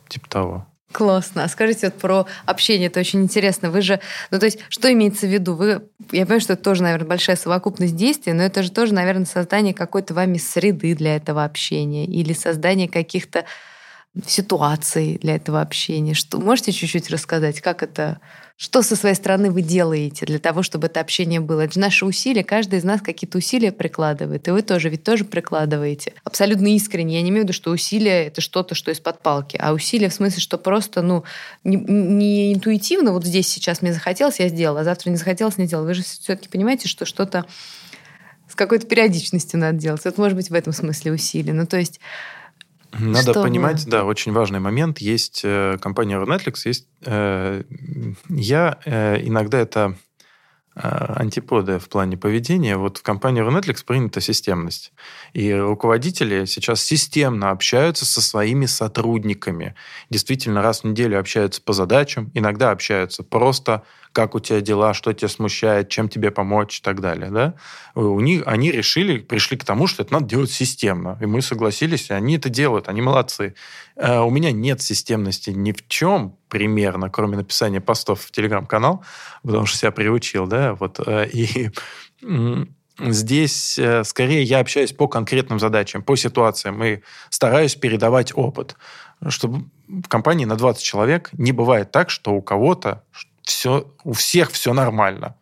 типа того. Классно. А скажите вот про общение, это очень интересно. Вы же, ну то есть, что имеется в виду? Вы, я понимаю, что это тоже, наверное, большая совокупность действий, но это же тоже, наверное, создание какой-то вами среды для этого общения или создание каких-то ситуаций для этого общения. Что, можете чуть-чуть рассказать, как это что со своей стороны вы делаете для того, чтобы это общение было? Это же наши усилия, каждый из нас какие-то усилия прикладывает, и вы тоже ведь тоже прикладываете. Абсолютно искренне. Я не имею в виду, что усилия — это что-то, что из-под палки, а усилия в смысле, что просто, ну, не, не интуитивно, вот здесь сейчас мне захотелось, я сделала, а завтра не захотелось, не сделала. Вы же все-таки понимаете, что что-то с какой-то периодичностью надо делать. Это может быть в этом смысле усилия. Ну, то есть надо что понимать, было? да, очень важный момент. Есть э, компания Netflix, есть... Э, я э, иногда это э, антиподы в плане поведения. Вот в компании Netflix принята системность. И руководители сейчас системно общаются со своими сотрудниками. Действительно, раз в неделю общаются по задачам, иногда общаются просто как у тебя дела, что тебя смущает, чем тебе помочь и так далее. Да? У них, они решили, пришли к тому, что это надо делать системно. И мы согласились, и они это делают, они молодцы. А у меня нет системности ни в чем примерно, кроме написания постов в телеграм-канал, потому что себя приучил, да, вот, э, и Здесь э, скорее я общаюсь по конкретным задачам, по ситуациям и стараюсь передавать опыт. Чтобы в компании на 20 человек не бывает так, что у кого-то все, у всех все нормально.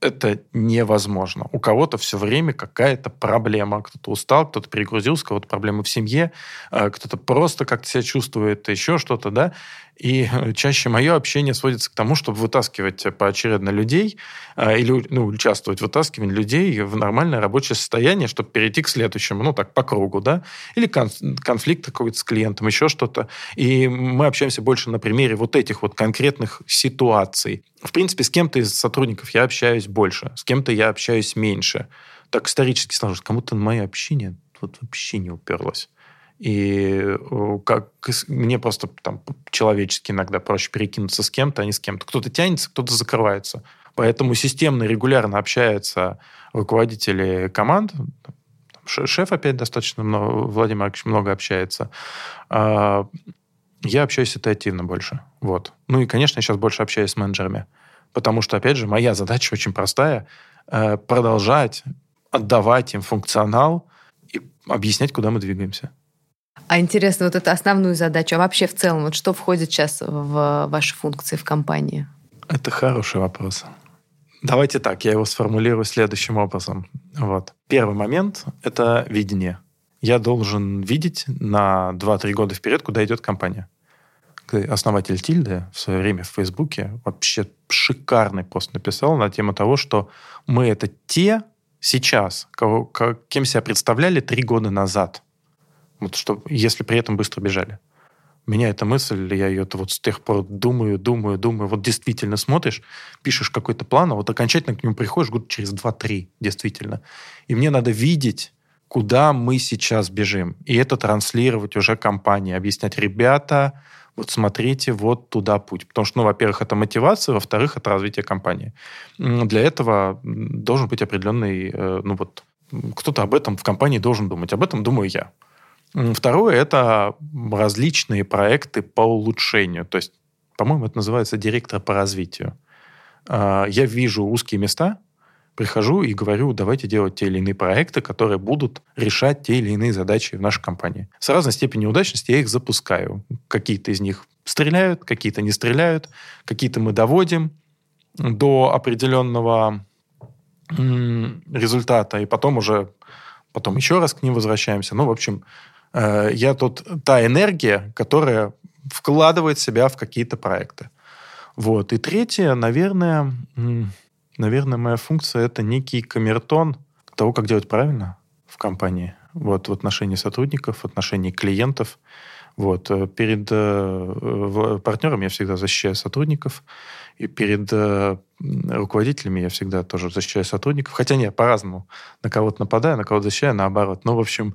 Это невозможно. У кого-то все время какая-то проблема. Кто-то устал, кто-то перегрузился, у кого-то проблемы в семье, а кто-то просто как-то себя чувствует, еще что-то, да. И чаще мое общение сводится к тому, чтобы вытаскивать поочередно людей а, или ну, участвовать в вытаскивании людей в нормальное рабочее состояние, чтобы перейти к следующему, ну так, по кругу, да, или конфликт какой-то с клиентом, еще что-то. И мы общаемся больше на примере вот этих вот конкретных ситуаций. В принципе, с кем-то из сотрудников я общаюсь больше, с кем-то я общаюсь меньше. Так исторически сложилось. Кому-то мое общение вот вообще не уперлось. И э, как мне просто там человечески иногда проще перекинуться с кем-то, а не с кем-то. Кто-то тянется, кто-то закрывается. Поэтому системно, регулярно общаются руководители команд. Шеф опять достаточно много, Владимир Маркович много общается. А, я общаюсь ситуативно больше. Вот. Ну и, конечно, я сейчас больше общаюсь с менеджерами. Потому что, опять же, моя задача очень простая э, – продолжать отдавать им функционал и объяснять, куда мы двигаемся. А интересно, вот это основную задачу, а вообще в целом, вот что входит сейчас в ваши функции в компании? Это хороший вопрос. Давайте так, я его сформулирую следующим образом. Вот. Первый момент – это видение. Я должен видеть на 2-3 года вперед, куда идет компания. Основатель Тильды в свое время в Фейсбуке вообще шикарный пост написал на тему того, что мы – это те сейчас, кого, кем себя представляли три года назад, вот что, если при этом быстро бежали. Меня эта мысль, я ее вот с тех пор думаю, думаю, думаю. Вот действительно смотришь, пишешь какой-то план, а вот окончательно к нему приходишь год через 2-3, действительно. И мне надо видеть, куда мы сейчас бежим. И это транслировать уже компании, объяснять, ребята, вот смотрите, вот туда путь. Потому что, ну, во-первых, это мотивация, во-вторых, это развитие компании. Для этого должен быть определенный, э, ну вот, кто-то об этом в компании должен думать. Об этом думаю я. Второе – это различные проекты по улучшению. То есть, по-моему, это называется директор по развитию. А, я вижу узкие места, прихожу и говорю, давайте делать те или иные проекты, которые будут решать те или иные задачи в нашей компании. С разной степенью удачности я их запускаю. Какие-то из них стреляют, какие-то не стреляют, какие-то мы доводим до определенного результата, и потом уже потом еще раз к ним возвращаемся. Ну, в общем, я тут та энергия, которая вкладывает себя в какие-то проекты. Вот. И третье, наверное, Наверное, моя функция – это некий камертон того, как делать правильно в компании. Вот, в отношении сотрудников, в отношении клиентов. Вот. Э, перед э, партнером я всегда защищаю сотрудников, и перед э, руководителями я всегда тоже защищаю сотрудников. Хотя нет, по-разному. На кого-то нападаю, на кого-то защищаю, наоборот. Но, в общем,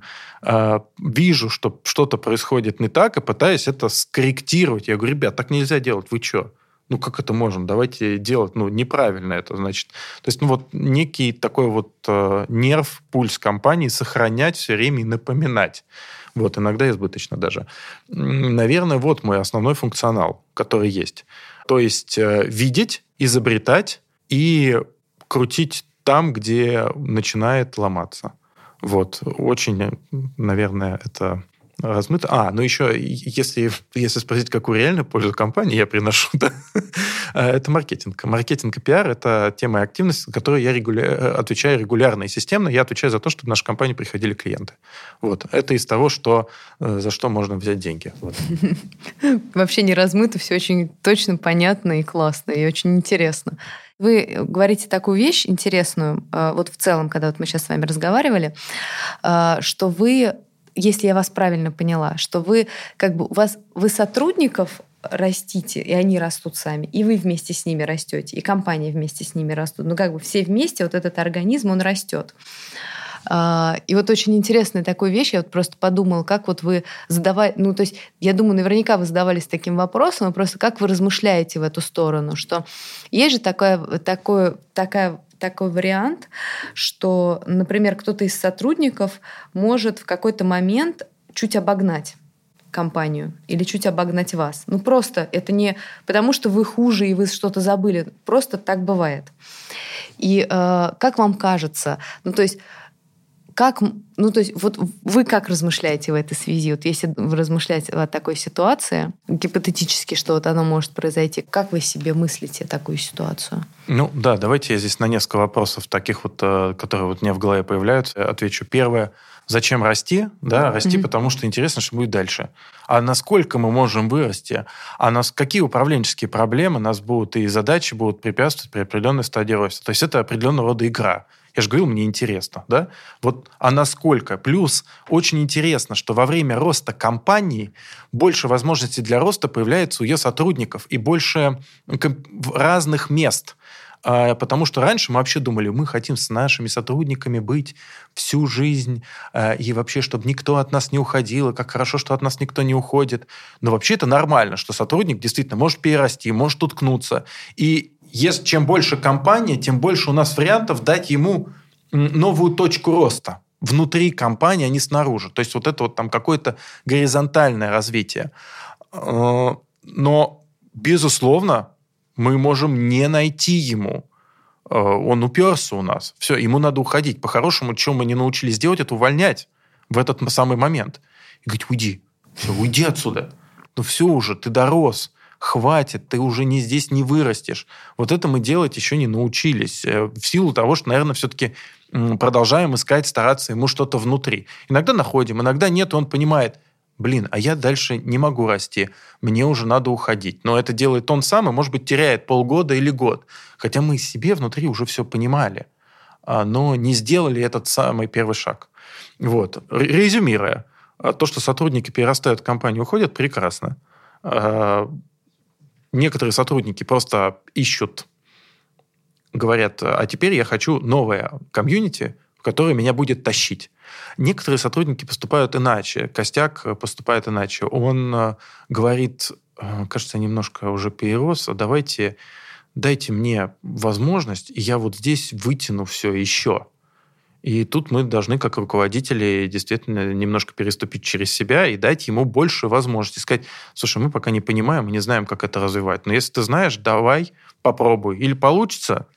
вижу, что что-то происходит не так, и пытаюсь это скорректировать. Я говорю, ребят, так нельзя делать, вы что? ну как это можем? Давайте делать, ну неправильно это, значит. То есть, ну вот некий такой вот нерв, пульс компании сохранять все время и напоминать. Вот, иногда избыточно даже. Наверное, вот мой основной функционал, который есть. То есть э, видеть, изобретать и крутить там, где начинает ломаться. Вот, очень, наверное, это размыто. А, ну еще, если, если спросить, какую реальную пользу компании я приношу, да, это маркетинг. Маркетинг и пиар – это тема активность, за которую я регуля... отвечаю регулярно и системно. Я отвечаю за то, чтобы в нашу компанию приходили клиенты. Вот. Это из того, что, э, за что можно взять деньги. Вот. Вообще не размыто, все очень точно, понятно и классно, и очень интересно. Вы говорите такую вещь интересную, э, вот в целом, когда вот мы сейчас с вами разговаривали, э, что вы если я вас правильно поняла, что вы как бы у вас вы сотрудников растите, и они растут сами, и вы вместе с ними растете, и компания вместе с ними растут. Ну, как бы все вместе, вот этот организм, он растет. А, и вот очень интересная такая вещь, я вот просто подумала, как вот вы задавали, ну, то есть, я думаю, наверняка вы задавались таким вопросом, а просто как вы размышляете в эту сторону, что есть же такое, такое, такая такой вариант, что, например, кто-то из сотрудников может в какой-то момент чуть обогнать компанию или чуть обогнать вас. Ну просто это не потому, что вы хуже и вы что-то забыли, просто так бывает. И э, как вам кажется, ну то есть как, ну, то есть, вот вы как размышляете в этой связи? Вот если вы размышляете о такой ситуации, гипотетически, что вот оно может произойти, как вы себе мыслите такую ситуацию? Ну, да, давайте я здесь на несколько вопросов таких вот, э, которые вот меня в голове появляются, отвечу. Первое, зачем расти? Да, расти, mm-hmm. потому что интересно, что будет дальше. А насколько мы можем вырасти? А нас какие управленческие проблемы нас будут и задачи будут препятствовать при определенной стадии роста? То есть это определенного рода игра. Я же говорил, мне интересно, да? Вот, а насколько? Плюс очень интересно, что во время роста компании больше возможностей для роста появляется у ее сотрудников и больше разных мест. А, потому что раньше мы вообще думали, мы хотим с нашими сотрудниками быть всю жизнь, а, и вообще, чтобы никто от нас не уходил, и как хорошо, что от нас никто не уходит. Но вообще это нормально, что сотрудник действительно может перерасти, может уткнуться. И если, чем больше компания, тем больше у нас вариантов дать ему новую точку роста внутри компании, а не снаружи. То есть вот это вот там какое-то горизонтальное развитие. Э, но, безусловно, мы можем не найти ему. Э, он уперся у нас. Все, ему надо уходить. По-хорошему, что мы не научились делать, это увольнять в этот самый момент. И говорить, уйди. Все, уйди отсюда. Ну все уже, ты дорос хватит, ты уже не здесь не вырастешь. Вот это мы делать еще не научились. Э, в силу того, что, наверное, все-таки продолжаем искать, стараться ему что-то внутри. Иногда находим, иногда нет, он понимает, блин, а я дальше не могу расти, мне уже надо уходить. Но это делает он сам, и, может быть, теряет полгода или год. Хотя мы себе внутри уже все понимали. а, но не сделали этот самый первый шаг. Вот. Резюмируя, а, то, что сотрудники перерастают в компанию, уходят, прекрасно. А, некоторые сотрудники просто ищут, говорят, а теперь я хочу новое комьюнити, в которое меня будет тащить. Некоторые сотрудники поступают иначе. Костяк поступает иначе. Он говорит, кажется, немножко уже перерос, давайте дайте мне возможность, и я вот здесь вытяну все еще. И тут мы должны, как руководители, действительно немножко переступить через себя и дать ему больше возможностей. Сказать, слушай, мы пока не понимаем, мы не знаем, как это развивать. Но если ты знаешь, давай, попробуй. Или получится,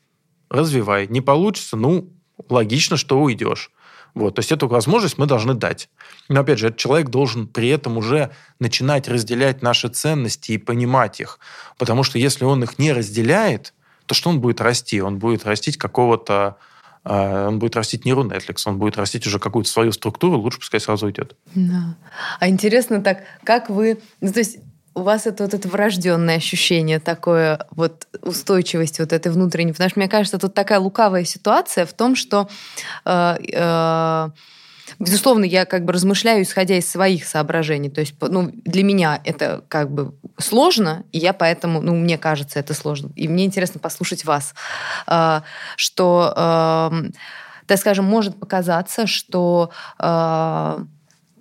развивай. Не получится, ну, логично, что уйдешь. Вот, то есть эту возможность мы должны дать. Но опять же, этот человек должен при этом уже начинать разделять наши ценности и понимать их. Потому что если он их не разделяет, то что он будет расти? Он будет растить какого-то а, он будет растить не Netflix, он будет растить уже какую-то свою структуру, лучше пускай сразу уйдет. Да. А интересно так, как вы... Ну, то есть у вас это вот это врожденное ощущение такое вот устойчивости вот этой внутренней, потому что мне кажется, тут такая лукавая ситуация в том, что э, э, Безусловно, я как бы размышляю, исходя из своих соображений. То есть ну, для меня это как бы сложно, и я поэтому, ну, мне кажется, это сложно. И мне интересно послушать вас, э, что, э, так скажем, может показаться, что э,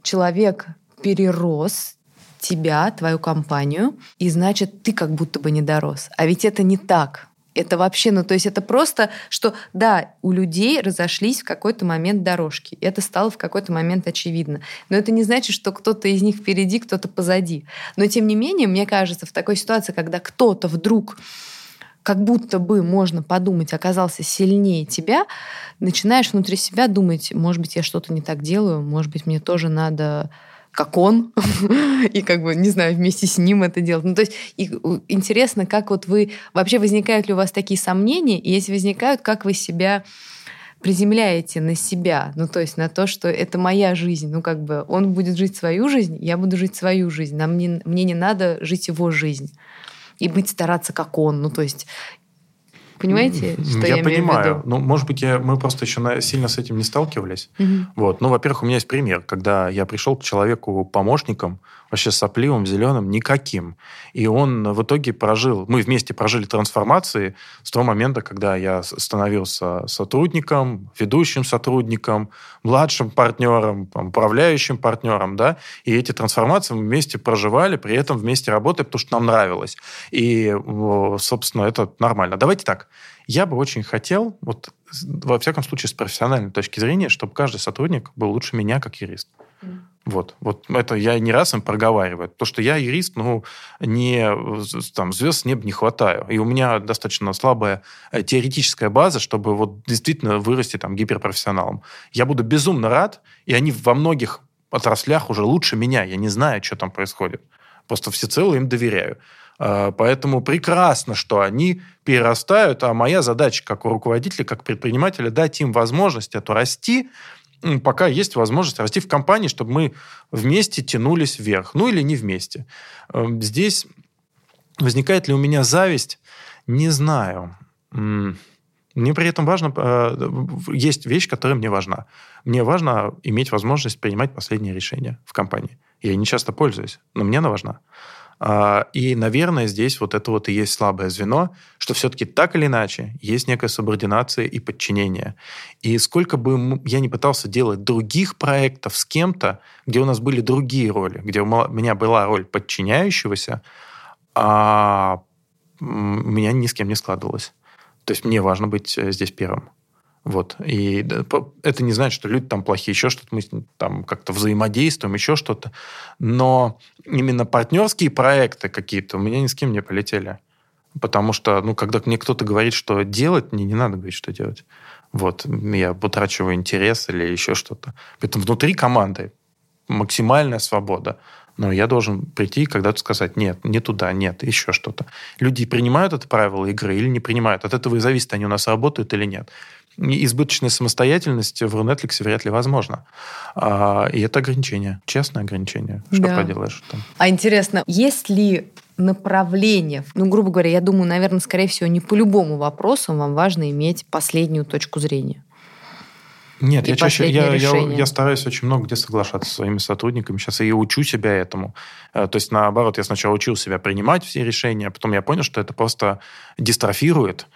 человек перерос тебя, твою компанию, и значит, ты как будто бы не дорос. А ведь это не так. Это вообще, ну то есть это просто, что да, у людей разошлись в какой-то момент дорожки. Это стало в какой-то момент очевидно. Но это не значит, что кто-то из них впереди, кто-то позади. Но тем не менее, мне кажется, в такой ситуации, когда кто-то вдруг как будто бы можно подумать, оказался сильнее тебя, начинаешь внутри себя думать, может быть, я что-то не так делаю, может быть, мне тоже надо как он, и как бы, не знаю, вместе с ним это делать. Ну, то есть и, интересно, как вот вы... Вообще возникают ли у вас такие сомнения? И если возникают, как вы себя приземляете на себя, ну, то есть на то, что это моя жизнь, ну, как бы он будет жить свою жизнь, я буду жить свою жизнь, нам не, мне не надо жить его жизнь и быть стараться как он, ну, то есть Понимаете, что я, я понимаю. Ну, может быть, я, мы просто еще сильно с этим не сталкивались. Угу. Вот. Ну, во-первых, у меня есть пример, когда я пришел к человеку помощником, вообще сопливым, зеленым, никаким. И он в итоге прожил, мы вместе прожили трансформации с того момента, когда я становился сотрудником, ведущим сотрудником, младшим партнером, управляющим партнером, да, и эти трансформации мы вместе проживали, при этом вместе работали, потому что нам нравилось. И, собственно, это нормально. Давайте так. Я бы очень хотел, вот во всяком случае с профессиональной точки зрения, чтобы каждый сотрудник был лучше меня как юрист. Вот, вот это я не раз им проговариваю. То, что я юрист, ну, не, там, звезд с неба не хватаю. И у меня достаточно слабая э, теоретическая база, чтобы вот действительно вырасти там гиперпрофессионалом. Я буду безумно рад, и они во многих отраслях уже лучше меня. Я не знаю, что там происходит. Просто всецело им доверяю. А, поэтому прекрасно, что они перерастают, а моя задача как у руководителя, как предпринимателя, дать им возможность эту расти, пока есть возможность расти в компании, чтобы мы вместе тянулись вверх. Ну или не вместе. Эм, здесь возникает ли у меня зависть? Не знаю. Мне при этом важно... Э, есть вещь, которая мне важна. Мне важно иметь возможность принимать последние решения в компании. Я не часто пользуюсь, но мне она важна. А, и, наверное, здесь вот это вот и есть слабое звено, что все-таки так или иначе есть некая субординация и подчинение. И сколько бы я не пытался делать других проектов с кем-то, где у нас были другие роли, где у меня была роль подчиняющегося, а у меня ни с кем не складывалось. То есть мне важно быть э, здесь первым. Вот. И это не значит, что люди там плохие, еще что-то, мы там как-то взаимодействуем, еще что-то. Но именно партнерские проекты какие-то у меня ни с кем не полетели. Потому что, ну, когда мне кто-то говорит, что делать, мне не надо говорить, что делать. Вот. Я утрачиваю интерес или еще что-то. Поэтому внутри команды максимальная свобода. Но я должен прийти и когда-то сказать, нет, не туда, нет, еще что-то. Люди принимают это правило игры или не принимают. От этого и зависит, они у нас работают или нет избыточная самостоятельность в Netflix вряд ли возможна. А, и это ограничение, честное ограничение. Что да. поделаешь там. А интересно, есть ли направление, ну, грубо говоря, я думаю, наверное, скорее всего, не по любому вопросу вам важно иметь последнюю точку зрения. Нет, я чаще я, я, я стараюсь очень много где соглашаться со своими сотрудниками. Сейчас и учу себя этому. Э, то есть, наоборот, я сначала учил себя принимать все решения, а потом я понял, что это просто дистрофирует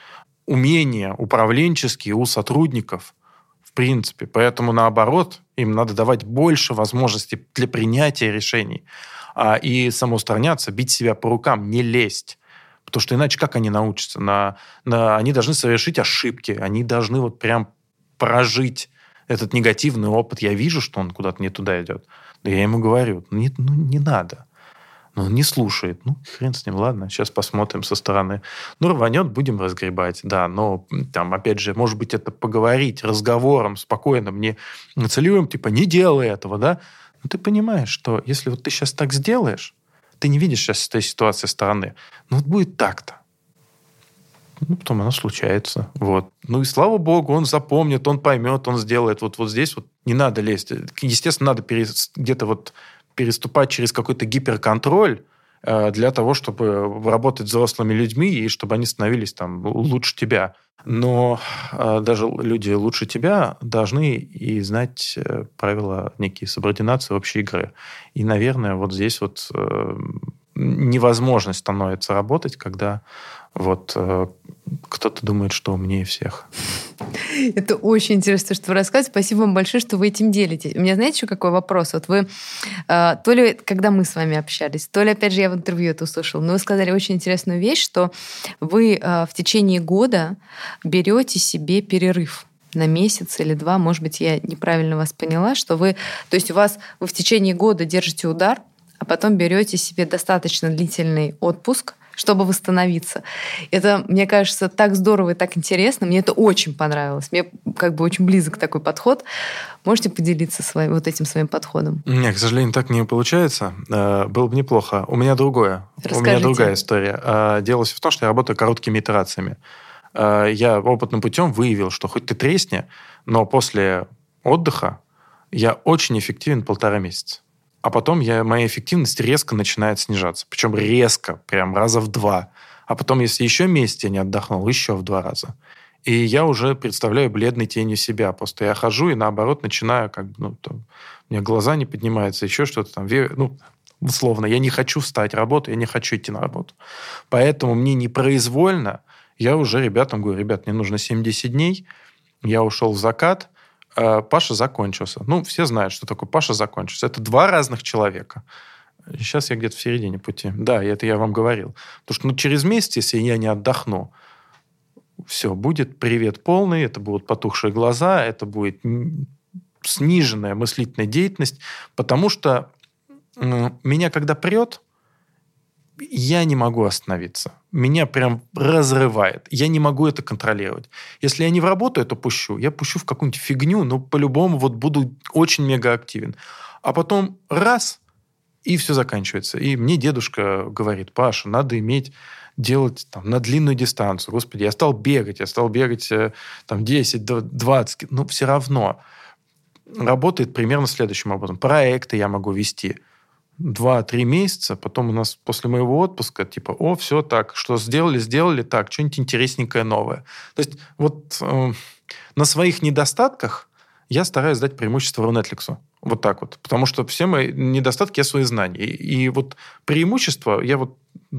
умения управленческие у сотрудников в принципе. Поэтому, наоборот, им надо давать больше возможностей для принятия решений. А, и самоустраняться, бить себя по рукам, не лезть. Потому что иначе как они научатся? На, на, они должны совершить ошибки, они должны вот прям прожить этот негативный опыт, я вижу, что он куда-то не туда идет. Да я ему говорю, ну не, ну, не надо. Но он не слушает. Ну, хрен с ним, ладно, сейчас посмотрим со стороны. Ну, рванет, будем разгребать, да. Но там, опять же, может быть, это поговорить разговором спокойно, мне нацеливаем, типа, не делай этого, да. Но ты понимаешь, что если вот ты сейчас так сделаешь, ты не видишь сейчас этой ситуации стороны, ну, вот будет так-то. Ну, потом оно случается. Вот. Ну и слава богу, он запомнит, он поймет, он сделает. Вот, вот здесь вот не надо лезть. Естественно, надо перес... где-то вот переступать через какой-то гиперконтроль э, для того, чтобы работать с взрослыми людьми и чтобы они становились там лучше тебя. Но э, даже люди лучше тебя должны и знать э, правила некие субординации общей игры. И, наверное, вот здесь вот невозможность становится работать, когда вот э, кто-то думает, что умнее всех. Это очень интересно, что вы рассказываете. Спасибо вам большое, что вы этим делитесь. У меня, знаете, еще какой вопрос? Вот вы, э, то ли, когда мы с вами общались, то ли, опять же, я в интервью это услышала, но вы сказали очень интересную вещь, что вы э, в течение года берете себе перерыв на месяц или два, может быть, я неправильно вас поняла, что вы, то есть у вас, вы в течение года держите удар, а потом берете себе достаточно длительный отпуск, чтобы восстановиться. Это, мне кажется, так здорово и так интересно. Мне это очень понравилось. Мне как бы очень близок такой подход. Можете поделиться своим, вот этим своим подходом? Нет, к сожалению, так не получается. Э, было бы неплохо. У меня другое. Расскажите. У меня другая история. Э, дело в том, что я работаю короткими итерациями. Э, я опытным путем выявил, что хоть ты тресни, но после отдыха я очень эффективен полтора месяца а потом я, моя эффективность резко начинает снижаться. Причем резко, прям раза в два. А потом, если еще месяц я не отдохнул, еще в два раза. И я уже представляю бледной тенью себя. Просто я хожу и, наоборот, начинаю как бы, ну, там, у меня глаза не поднимаются, еще что-то там. Ну, условно, я не хочу встать работу, я не хочу идти на работу. Поэтому мне непроизвольно, я уже ребятам говорю, ребят, мне нужно 70 дней, я ушел в закат, Паша закончился. Ну, все знают, что такое Паша закончился. Это два разных человека. Сейчас я где-то в середине пути. Да, это я вам говорил. Потому что ну, через месяц, если я не отдохну, все, будет привет полный, это будут потухшие глаза, это будет сниженная мыслительная деятельность, потому что меня когда прет, я не могу остановиться. Меня прям разрывает. Я не могу это контролировать. Если я не в работу это пущу, я пущу в какую-нибудь фигню, но по-любому вот буду очень мега активен. А потом раз, и все заканчивается. И мне дедушка говорит, Паша, надо иметь делать там, на длинную дистанцию. Господи, я стал бегать, я стал бегать э, там 10, 20, но все равно работает примерно следующим образом. Проекты я могу вести – два-три месяца, потом у нас после моего отпуска, типа, о, все так, что сделали, сделали так, что-нибудь интересненькое новое. То есть вот э, на своих недостатках я стараюсь дать преимущество Рунетликсу. Вот так вот. Потому что все мои недостатки – я свои знания. И, и вот преимущество я вот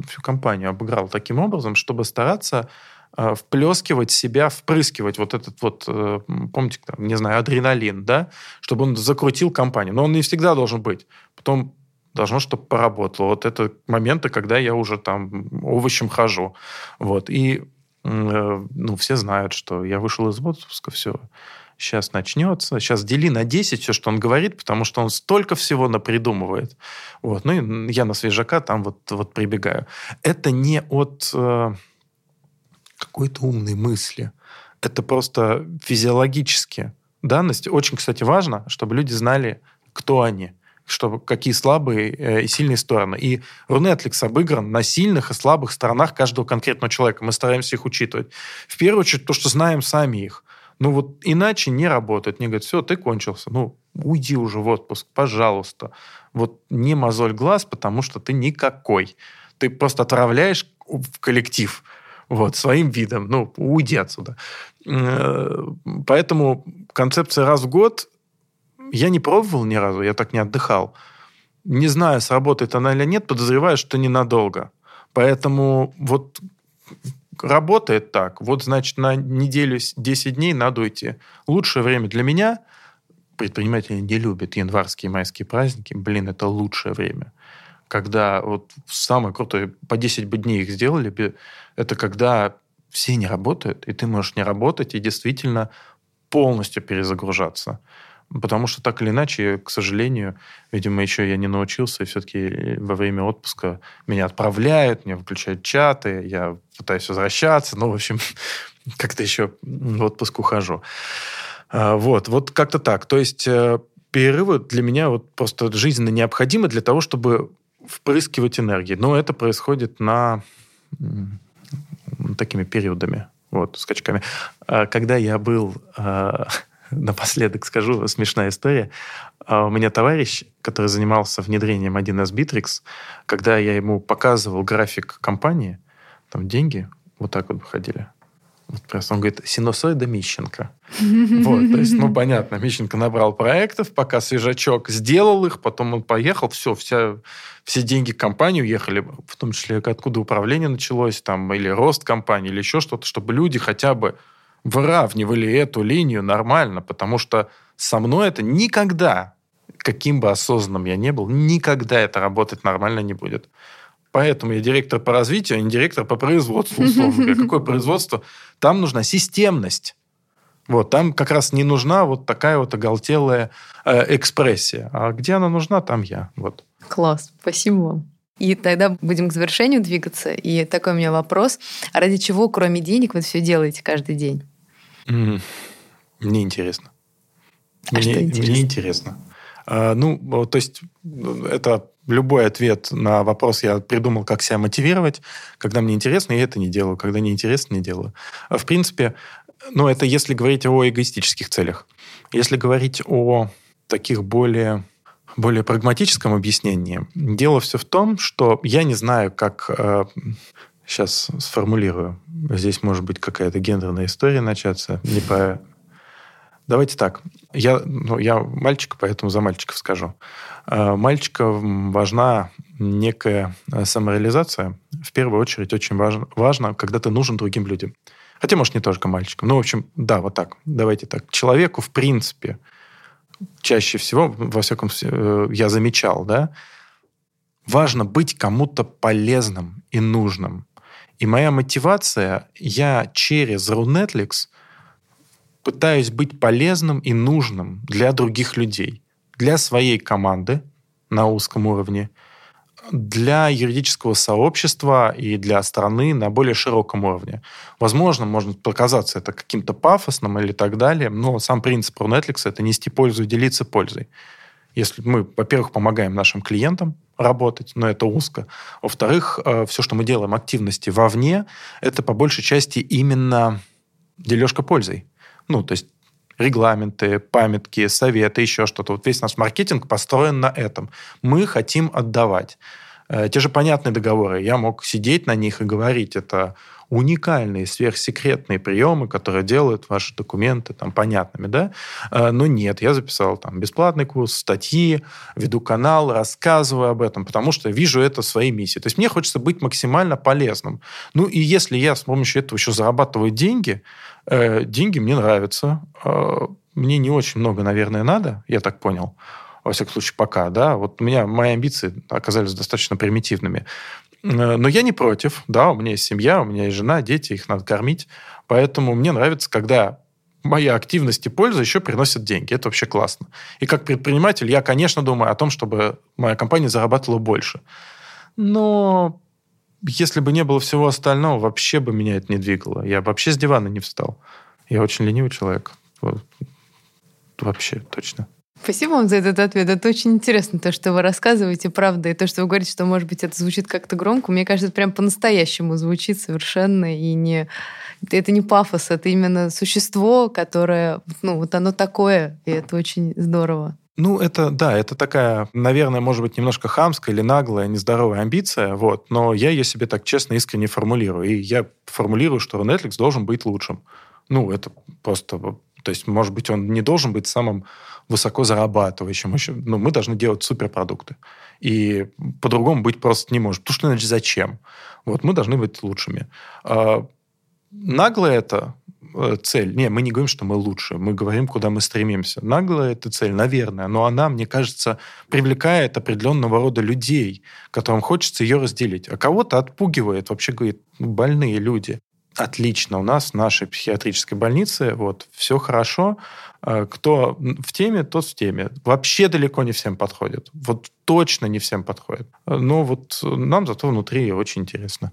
всю компанию обыграл таким образом, чтобы стараться э, вплескивать себя, впрыскивать вот этот вот, э, помните, там, не знаю, адреналин, да, чтобы он закрутил компанию. Но он не всегда должен быть. Потом должно, чтобы поработало. Вот это моменты, когда я уже там овощем хожу. Вот. И э, ну, все знают, что я вышел из отпуска, все, сейчас начнется. Сейчас дели на 10 все, что он говорит, потому что он столько всего напридумывает. Вот. Ну и я на свежака там вот, вот прибегаю. Это не от э, какой-то умной мысли. Это просто физиологические данности. Очень, кстати, важно, чтобы люди знали, кто они что какие слабые э, и сильные стороны. И Рунетликс обыгран на сильных и слабых сторонах каждого конкретного человека. Мы стараемся их учитывать. В первую очередь то, что знаем сами их. Ну вот иначе не работает. Мне говорят, все, ты кончился. Ну, уйди уже в отпуск, пожалуйста. Вот не мозоль глаз, потому что ты никакой. Ты просто отравляешь в коллектив вот, своим видом. Ну, уйди отсюда. Э, поэтому концепция раз в год я не пробовал ни разу, я так не отдыхал. Не знаю, сработает она или нет, подозреваю, что ненадолго. Поэтому вот работает так. Вот, значит, на неделю 10 дней надо уйти. Лучшее время для меня предприниматели не любят январские майские праздники. Блин, это лучшее время. Когда вот самое крутое, по 10 бы дней их сделали, это когда все не работают, и ты можешь не работать и действительно полностью перезагружаться. Потому что так или иначе, к сожалению, видимо, еще я не научился, и все-таки во время отпуска меня отправляют, мне выключают чаты, я пытаюсь возвращаться, ну, в общем, как-то еще в отпуск ухожу. А, вот, вот как-то так. То есть э, перерывы для меня вот просто жизненно необходимы для того, чтобы впрыскивать энергии. Но это происходит на такими периодами, вот, скачками. А когда я был а, напоследок скажу, смешная история. А у меня товарищ, который занимался внедрением 1С Bittrex, когда я ему показывал график компании, там деньги вот так вот выходили. Вот просто он говорит, синусоида Мищенко. Вот, то есть, ну, понятно, Мищенко набрал проектов, пока свежачок сделал их, потом он поехал, все, вся, все деньги компании уехали, в том числе откуда управление началось, там, или рост компании, или еще что-то, чтобы люди хотя бы выравнивали эту линию нормально, потому что со мной это никогда, каким бы осознанным я не был, никогда это работать нормально не будет. Поэтому я директор по развитию, а не директор по производству, условно говоря. Какое производство? Там нужна системность. Вот, там как раз не нужна вот такая вот оголтелая э, экспрессия. А где она нужна, там я. Вот. Класс, спасибо вам. И тогда будем к завершению двигаться. И такой у меня вопрос. А ради чего, кроме денег, вы все делаете каждый день? Мне интересно. А мне, что интересно? Мне интересно. А, ну, то есть это любой ответ на вопрос я придумал, как себя мотивировать. Когда мне интересно, я это не делаю. Когда не интересно, не делаю. А в принципе, ну, это если говорить о эгоистических целях. Если говорить о таких более более прагматическом объяснении, дело все в том, что я не знаю, как э, сейчас сформулирую. Здесь может быть какая-то гендерная история начаться. Не по... Давайте так. Я, ну, я мальчик, поэтому за мальчиков скажу. Э, Мальчикам важна некая самореализация. В первую очередь очень важно, важно, когда ты нужен другим людям. Хотя, может, не только мальчикам. Ну, в общем, да, вот так. Давайте так. Человеку, в принципе, чаще всего, во всяком э, я замечал, да, важно быть кому-то полезным и нужным. И моя мотивация, я через Runetflix пытаюсь быть полезным и нужным для других людей, для своей команды на узком уровне, для юридического сообщества и для страны на более широком уровне. Возможно, может показаться это каким-то пафосным или так далее, но сам принцип Runetflix – это нести пользу и делиться пользой. Если мы, во-первых, помогаем нашим клиентам работать, но это узко. Во-вторых, э, все, что мы делаем, активности вовне, это по большей части именно дележка пользой. Ну, то есть регламенты, памятки, советы, еще что-то. Вот весь наш маркетинг построен на этом. Мы хотим отдавать. Э, те же понятные договоры. Я мог сидеть на них и говорить, это уникальные сверхсекретные приемы, которые делают ваши документы там понятными, да? Э, но нет, я записал там бесплатный курс, статьи, веду канал, рассказываю об этом, потому что вижу это своей миссией. То есть мне хочется быть максимально полезным. Ну и если я с помощью этого еще зарабатываю деньги, э, деньги мне нравятся, э, мне не очень много, наверное, надо, я так понял во всяком случае, пока, да, вот у меня мои амбиции оказались достаточно примитивными. Э, но я не против, да, у меня есть семья, у меня есть жена, дети, их надо кормить. Поэтому мне нравится, когда моя активность и польза еще приносят деньги. Это вообще классно. И как предприниматель я, конечно, думаю о том, чтобы моя компания зарабатывала больше. Но если бы не было всего остального, вообще бы меня это не двигало. Я вообще с дивана не встал. Я очень ленивый человек. Вообще, точно. Спасибо вам за этот ответ. Это очень интересно, то, что вы рассказываете, правда, и то, что вы говорите, что, может быть, это звучит как-то громко. Мне кажется, это прям по-настоящему звучит совершенно, и не... Это не пафос, это именно существо, которое, ну, вот оно такое, и это очень здорово. Ну, это, да, это такая, наверное, может быть, немножко хамская или наглая, нездоровая амбиция, вот, но я ее себе так честно, искренне формулирую. И я формулирую, что Netflix должен быть лучшим. Ну, это просто То есть, может быть, он не должен быть самым высоко зарабатывающим. Еще, ну, мы должны делать суперпродукты. И по-другому быть просто не может. Потому что иначе зачем? Вот мы должны быть лучшими. А, нагло это э, цель. Не, мы не говорим, что мы лучше. Мы говорим, куда мы стремимся. Нагло это цель, наверное. Но она, мне кажется, привлекает определенного рода людей, которым хочется ее разделить. А кого-то отпугивает, вообще говорит, ну, больные люди отлично у нас в нашей психиатрической больнице, вот, все хорошо. А, кто в теме, тот в теме. Вообще далеко не всем подходит. Вот точно не всем подходит. Но вот нам зато внутри очень интересно.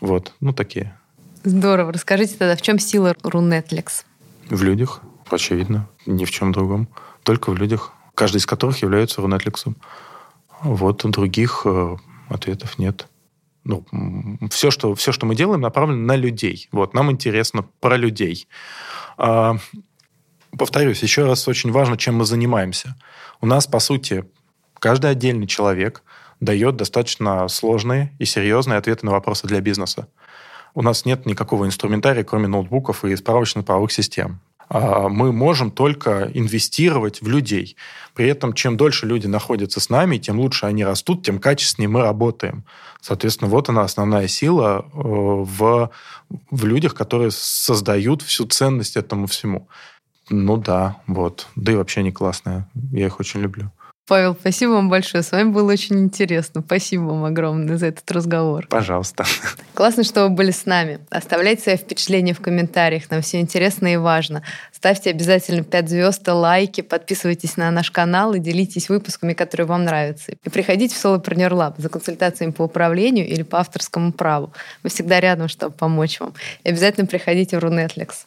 Вот, ну такие. Здорово. Расскажите тогда, в чем сила Рунетликс? В людях, очевидно. Ни в чем другом. Только в людях, каждый из которых является Рунетликсом. Вот других э, ответов нет ну, все, что, все, что мы делаем, направлено на людей. Вот, нам интересно про людей. А, повторюсь, еще раз очень важно, чем мы занимаемся. У нас, по сути, каждый отдельный человек дает достаточно сложные и серьезные ответы на вопросы для бизнеса. У нас нет никакого инструментария, кроме ноутбуков и справочно-правовых систем. А, мы можем только инвестировать в людей. При этом, чем дольше люди находятся с нами, тем лучше они растут, тем качественнее мы работаем. Соответственно, вот она основная сила э, в, в людях, которые создают всю ценность этому всему. Ну да, вот. Да и вообще они классные. Я их очень люблю. Павел, спасибо вам большое. С вами было очень интересно. Спасибо вам огромное за этот разговор. Пожалуйста. Классно, что вы были с нами. Оставляйте свои впечатления в комментариях. Нам все интересно и важно. Ставьте обязательно 5 звезд, лайки, подписывайтесь на наш канал и делитесь выпусками, которые вам нравятся. И приходите в Solopreneur Lab за консультациями по управлению или по авторскому праву. Мы всегда рядом, чтобы помочь вам. И обязательно приходите в Рунетликс.